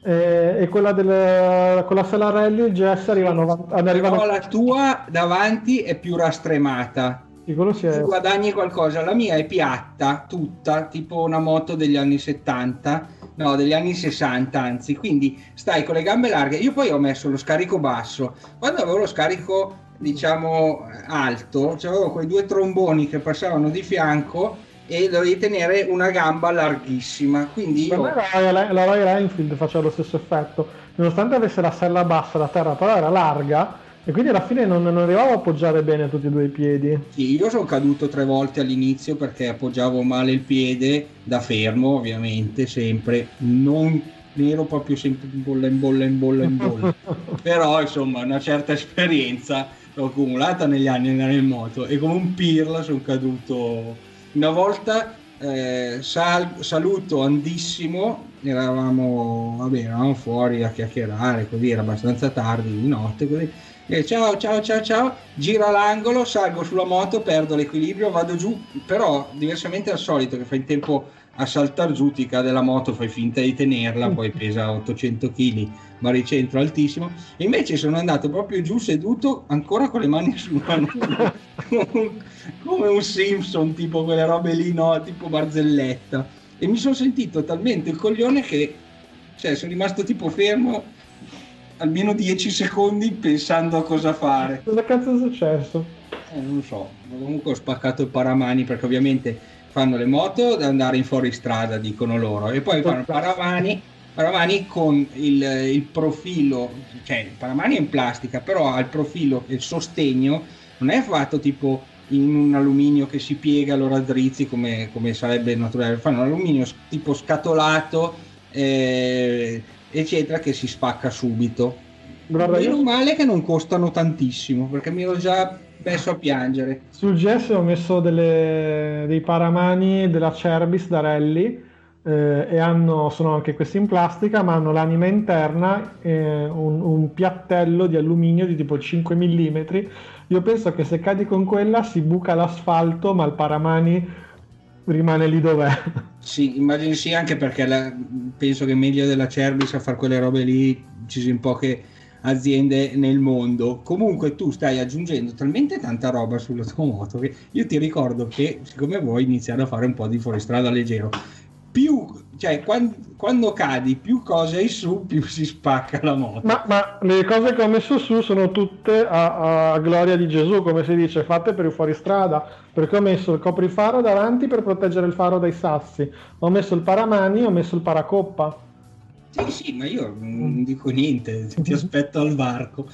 eh, e quella del, con la sella rally il GS arriva a 90 ad arriva Però la tua davanti è più rastremata. Quello si è... Guadagni qualcosa, la mia è piatta, tutta, tipo una moto degli anni 70, no, degli anni 60 anzi, quindi stai con le gambe larghe. Io poi ho messo lo scarico basso, quando avevo lo scarico diciamo alto, avevo quei due tromboni che passavano di fianco e dovevi tenere una gamba larghissima, quindi io... la, la Royal Enfield faceva lo stesso effetto, nonostante avesse la sella bassa da terra, però era larga e quindi alla fine non, non arrivavo a appoggiare bene tutti e due i piedi. Sì, io sono caduto tre volte all'inizio perché appoggiavo male il piede da fermo, ovviamente, sempre. Non ero proprio sempre in bolla, in bolla, in bolla, in bolla. (laughs) Però, insomma, una certa esperienza l'ho accumulata negli anni andare in moto e come un pirla sono caduto. Una volta, eh, sal- saluto Andissimo, eravamo, vabbè, eravamo fuori a chiacchierare, così era abbastanza tardi di notte, così. E ciao, ciao, ciao, ciao, gira l'angolo, salgo sulla moto, perdo l'equilibrio, vado giù, però diversamente dal solito che fai in tempo a saltar giù, ti cade la moto, fai finta di tenerla, poi (laughs) pesa 800 kg, baricentro altissimo, e invece sono andato proprio giù seduto ancora con le mani (laughs) sulla nuca, come un Simpson, tipo quelle robe lì, no, tipo barzelletta, e mi sono sentito talmente il coglione che, cioè, sono rimasto tipo fermo almeno 10 secondi pensando a cosa fare. Cosa cazzo è successo? Eh, non lo so, comunque ho spaccato il paramani perché ovviamente fanno le moto da andare in fuoristrada, dicono loro, e poi fanno paramani, paramani con il, il profilo, cioè il paramani è in plastica, però ha il profilo, il sostegno, non è fatto tipo in un alluminio che si piega allora drizzi come, come sarebbe naturale, fanno un alluminio tipo scatolato, eh, eccetera, che si spacca subito. Guarda, Meno io male che non costano tantissimo, perché mi ero già messo a piangere. sul GS ho messo delle- dei paramani della Cerbis da rally eh, e hanno, sono anche questi in plastica, ma hanno l'anima interna, eh, un, un piattello di alluminio di tipo 5 mm. Io penso che se cadi con quella si buca l'asfalto, ma il paramani rimane lì dov'è. (laughs) Sì, immagino sì, anche perché la- penso che meglio della Cerbis a fare quelle robe lì ci sono poche aziende nel mondo. Comunque tu stai aggiungendo talmente tanta roba sulla tua moto che io ti ricordo che siccome vuoi iniziare a fare un po' di fuoristrada leggero, più, cioè quando, quando cadi, più cose hai su, più si spacca la moto. Ma, ma le cose che ho messo su sono tutte a, a gloria di Gesù, come si dice, fatte per il fuoristrada, perché ho messo il coprifaro davanti per proteggere il faro dai sassi, ho messo il paramani, ho messo il paracoppa. Sì, sì, ma io non dico niente, ti aspetto al varco.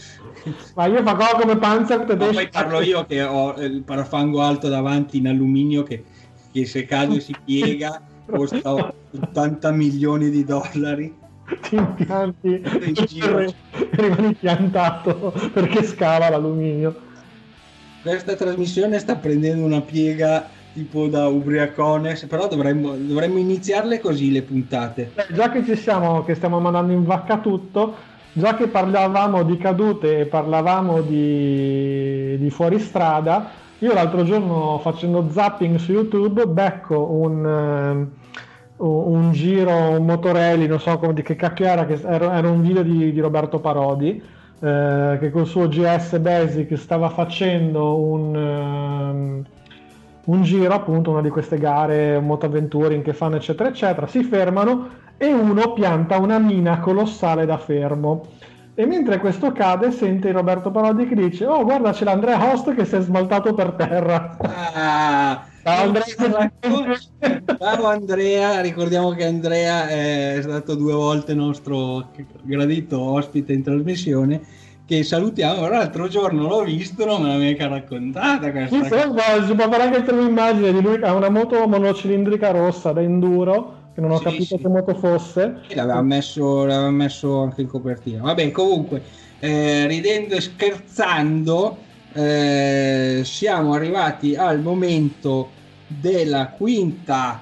Ma io farò come Panzer Ma tedesco. poi parlo io che ho il parafango alto davanti in alluminio che, che se cade si piega (laughs) costa 80 milioni di dollari. (laughs) Ti impianti e rimani piantato perché scava l'alluminio. Questa trasmissione sta prendendo una piega tipo da ubriacone, però dovremmo, dovremmo iniziarle così le puntate. Beh, già che ci siamo, che stiamo mandando in vacca tutto, già che parlavamo di cadute e parlavamo di, di fuoristrada, io l'altro giorno facendo zapping su YouTube becco un, ehm, un giro, un motorelli, non so come, di che cacchio era, che era, era un video di, di Roberto Parodi, eh, che col suo GS Basic stava facendo un... ehm, un giro, appunto, una di queste gare motoavventuring che fanno, eccetera, eccetera, si fermano e uno pianta una mina colossale da fermo. E mentre questo cade, sente Roberto Parodi che dice: Oh, guarda, c'è l'Andrea Host che si è smaltato per terra. Ah, Ciao, Andrea. Ciao Andrea, ricordiamo che Andrea è stato due volte nostro gradito ospite in trasmissione. Che salutiamo, però l'altro giorno l'ho visto, non me l'ha mica raccontata questa Sì, cosa. si può fare anche un'immagine di lui ha una moto monocilindrica rossa da enduro, che non ho Sì, capito sì. che moto fosse. L'aveva messo, l'aveva messo anche in copertina. Vabbè, comunque, eh, ridendo e scherzando, eh, siamo arrivati al momento della quinta,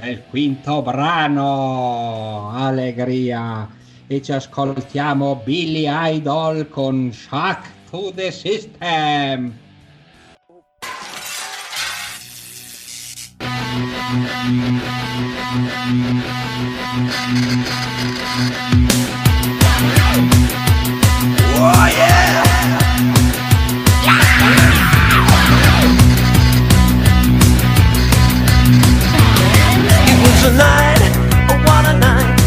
del quinto brano, Allegria, e ci ascoltiamo Billy Idol con Shock to the System. Oh yeah! It was a night, oh what a night,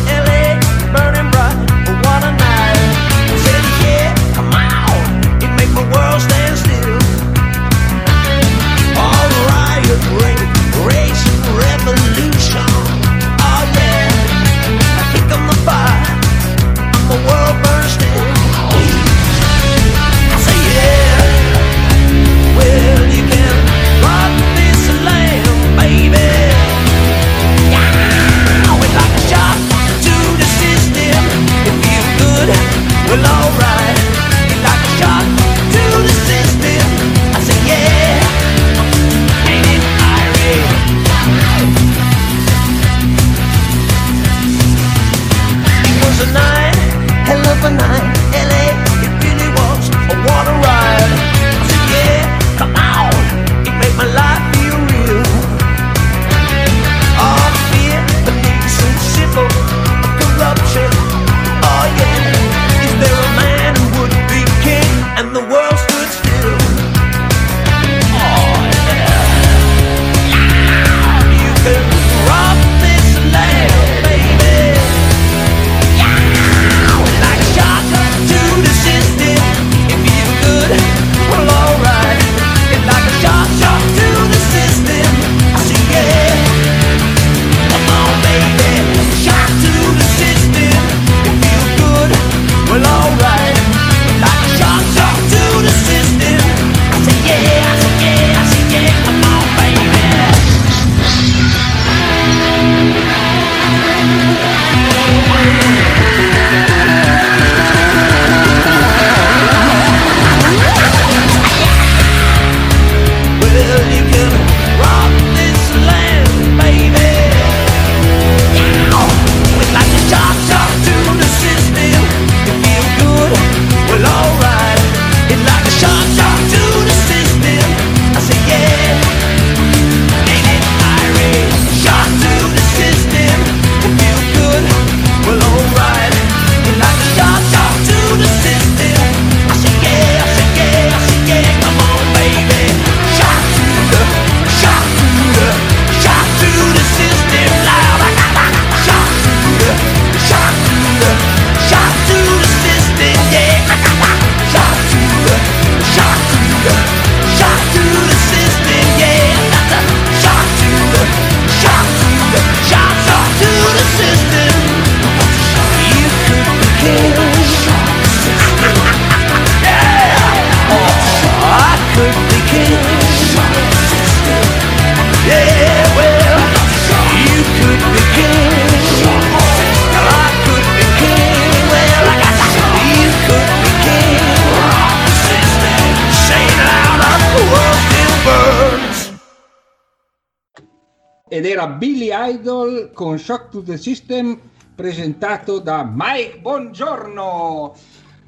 ed era Billy Idol con Shock to the System presentato da Mike Buongiorno.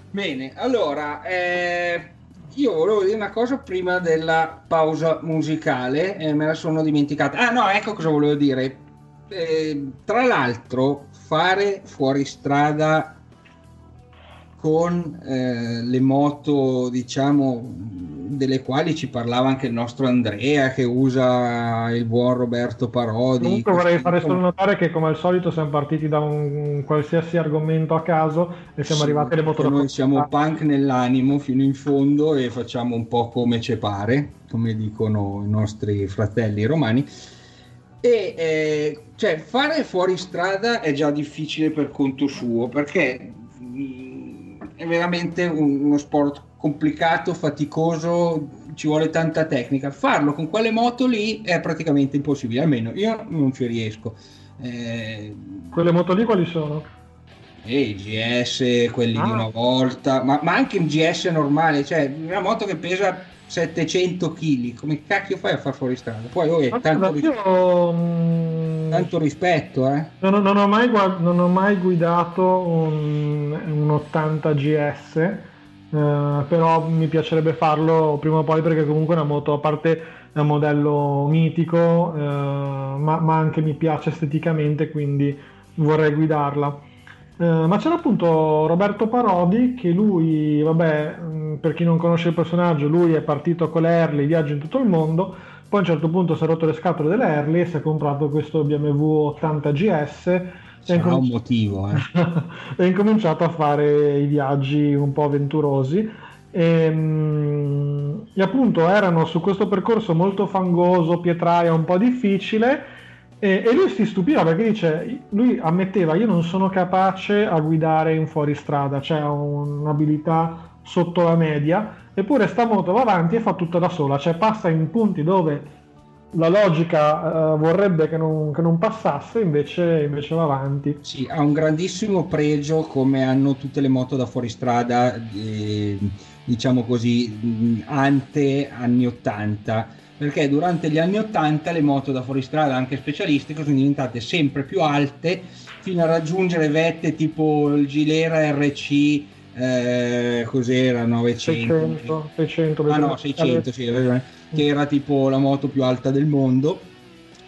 Bene, allora, eh, io volevo dire una cosa prima della pausa musicale e me la sono dimenticata. Ah no, ecco cosa volevo dire. Eh, tra l'altro, fare fuori strada con eh, le moto, diciamo, delle quali ci parlava anche il nostro Andrea che usa il buon Roberto Parodi. Comunque vorrei fare solo notare che come al solito siamo partiti da un qualsiasi argomento a caso e siamo Sì, arrivati alle moto Noi siamo punk nell'animo fino in fondo e facciamo un po' come ci pare, come dicono i nostri fratelli romani. E eh, cioè, fare fuori strada è già difficile per conto suo perché mm, è veramente un- uno sport complicato, faticoso, ci vuole tanta tecnica. Farlo con quelle moto lì è praticamente impossibile, almeno io non ci riesco. Eh, Quelle moto lì quali sono? e i GS, quelli di Ah. una volta, ma, ma anche un GS normale, cioè una moto che pesa 700 kg, come cacchio fai a far fuori strada? Poi oh, Ma tanto, ris- io mm, tanto rispetto, eh? non, ho- non ho mai, gua- non ho mai guidato un, un 80 GS, eh, però mi piacerebbe farlo prima o poi perché comunque è una moto, a parte è un modello mitico, eh, ma, ma anche mi piace esteticamente, quindi vorrei guidarla. Eh, ma c'era appunto Roberto Parodi che lui, vabbè, mh, per chi non conosce il personaggio, lui è partito con le Harley, viaggia in tutto il mondo, poi a un certo punto si è rotto le scatole delle Harley e si è comprato questo BMW 80 GS Sarà un incominci- motivo, eh? (laughs) e incominciato a fare i viaggi un po' avventurosi. E, mm, e appunto erano su questo percorso molto fangoso, pietraia, un po' difficile. E, e lui si stupiva perché dice: Lui ammetteva, io non sono capace a guidare in fuoristrada, cioè ho un'abilità sotto la media, eppure sta moto va avanti e fa tutto da sola, cioè passa in punti dove la logica eh, vorrebbe che non, che non passasse, invece, invece va avanti. Sì, ha un grandissimo pregio come hanno tutte le moto da fuoristrada, eh, diciamo così, ante anni 80, perché durante gli anni 80 le moto da fuoristrada, anche specialistiche, sono diventate sempre più alte fino a raggiungere vette tipo il Gilera RC, eh, cos'era, 900, 600, 600 ah no, 600, sì, ragione, che era tipo la moto più alta del mondo.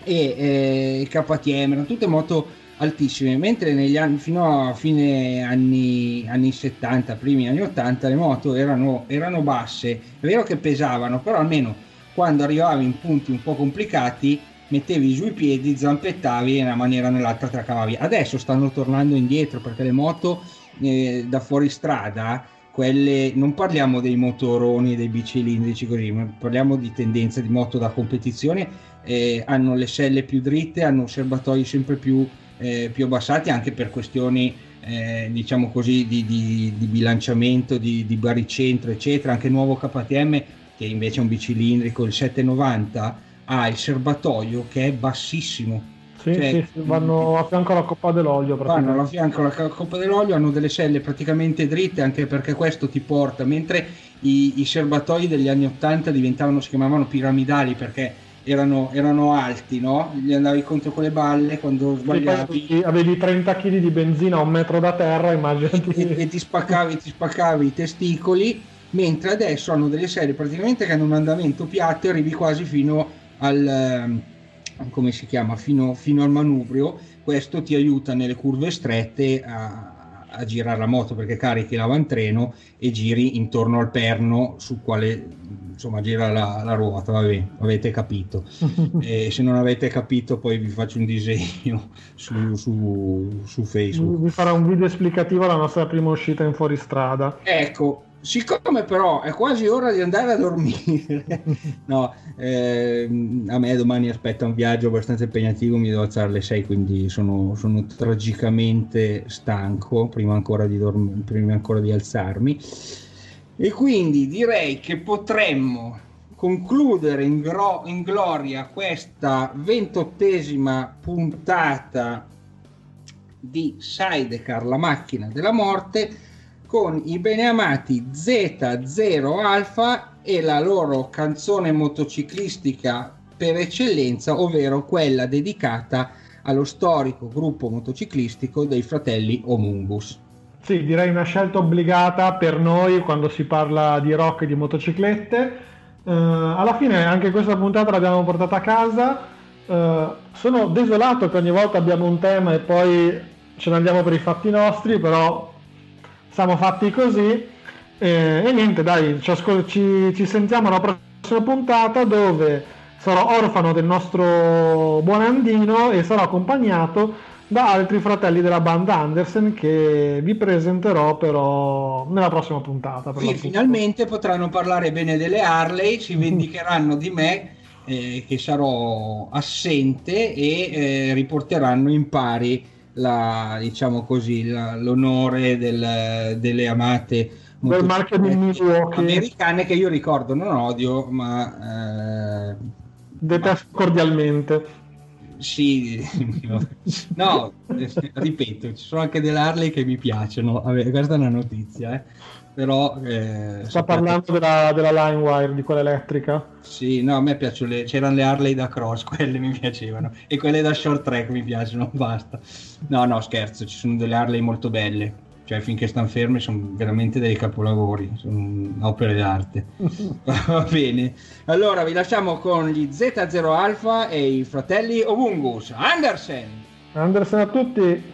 E eh, KTM erano tutte moto altissime. Mentre negli anni fino a fine anni, anni 70 primi anni 80 le moto erano, erano basse. È vero che pesavano però almeno quando arrivavi in punti un po' complicati mettevi giù i piedi zampettavi e in una maniera o nell'altra te la cavavi. Adesso stanno tornando indietro perché le moto eh, da fuori strada quelle non parliamo dei motoroni dei bicilindrici così ma parliamo di tendenza di moto da competizione eh, hanno le selle più dritte hanno serbatoi sempre più, eh, più abbassati anche per questioni eh, diciamo così di, di- di bilanciamento di, di baricentro eccetera. Anche il nuovo KTM che invece è un bicilindrico il 790 ha il serbatoio che è bassissimo Sì, Cioè, sì, sì, vanno a fianco alla coppa dell'olio. vanno praticamente. fianco alla coppa dell'olio hanno delle selle praticamente dritte anche perché questo ti porta mentre i, i serbatoi degli anni 80 diventavano si chiamavano piramidali perché erano, erano alti no? gli andavi contro con le balle quando Sì, sbagliavi avevi- avevi 30 kg di benzina a un metro da terra, e, immaginati. e ti spaccavi ti spaccavi i testicoli mentre adesso hanno delle serie praticamente che hanno un andamento piatto e arrivi quasi fino al ehm, come si chiama fino, fino al manubrio questo ti aiuta nelle curve strette a, a girare la moto perché carichi l'avantreno e giri intorno al perno sul quale insomma gira la, la ruota vabbè avete capito (laughs) e se non avete capito poi vi faccio un disegno su, su, su Facebook Vi farà un video esplicativo alla nostra prima uscita in fuoristrada. Ecco, siccome però è quasi ora di andare a dormire, (laughs) no, ehm, a me domani aspetta un viaggio abbastanza impegnativo, mi devo alzare alle 6, quindi sono, sono tragicamente stanco prima ancora, di dorm- prima ancora di alzarmi. E quindi direi che potremmo concludere in, gro- in gloria questa ventottesima puntata di Sidecar, la macchina della morte, con i beneamati Z0 Alpha e la loro canzone motociclistica per eccellenza, ovvero quella dedicata allo storico gruppo motociclistico dei fratelli Omungus. Sì, direi una scelta obbligata per noi quando si parla di rock e di motociclette. Eh, alla fine anche questa puntata l'abbiamo portata a casa. Eh, sono desolato che ogni volta abbiamo un tema e poi ce ne andiamo per i fatti nostri, però siamo fatti così. Eh, e niente, dai, ci, ascol- ci, ci sentiamo alla prossima puntata dove sarò orfano del nostro buon Andino e sarò accompagnato da altri fratelli della banda Andersen che vi presenterò però nella prossima puntata. l'appunto. finalmente potranno parlare bene delle Harley, si (laughs) vendicheranno di me eh, che sarò assente e eh, riporteranno in pari la, diciamo così, la- l'onore del- delle amate Del marchio di Milwaukee. americane che io ricordo non odio ma eh, Detesto cordialmente. sì (laughs) no (laughs) ripeto ci sono anche delle Harley che mi piacciono Vabbè, questa è una notizia eh. Però eh, Sta parlando della, della Linewire, di quella elettrica. Sì, no, a me piacciono le... c'erano le Harley da cross, (laughs) quelle mi piacevano, e quelle da short track mi piacciono, (laughs) basta. No, no, scherzo, ci sono delle Harley molto belle, cioè finché stanno ferme sono veramente dei capolavori, sono opere d'arte. (laughs) Va bene, allora vi lasciamo con gli Z0 Alpha e i fratelli Ovungus, Andersen! Andersen a tutti.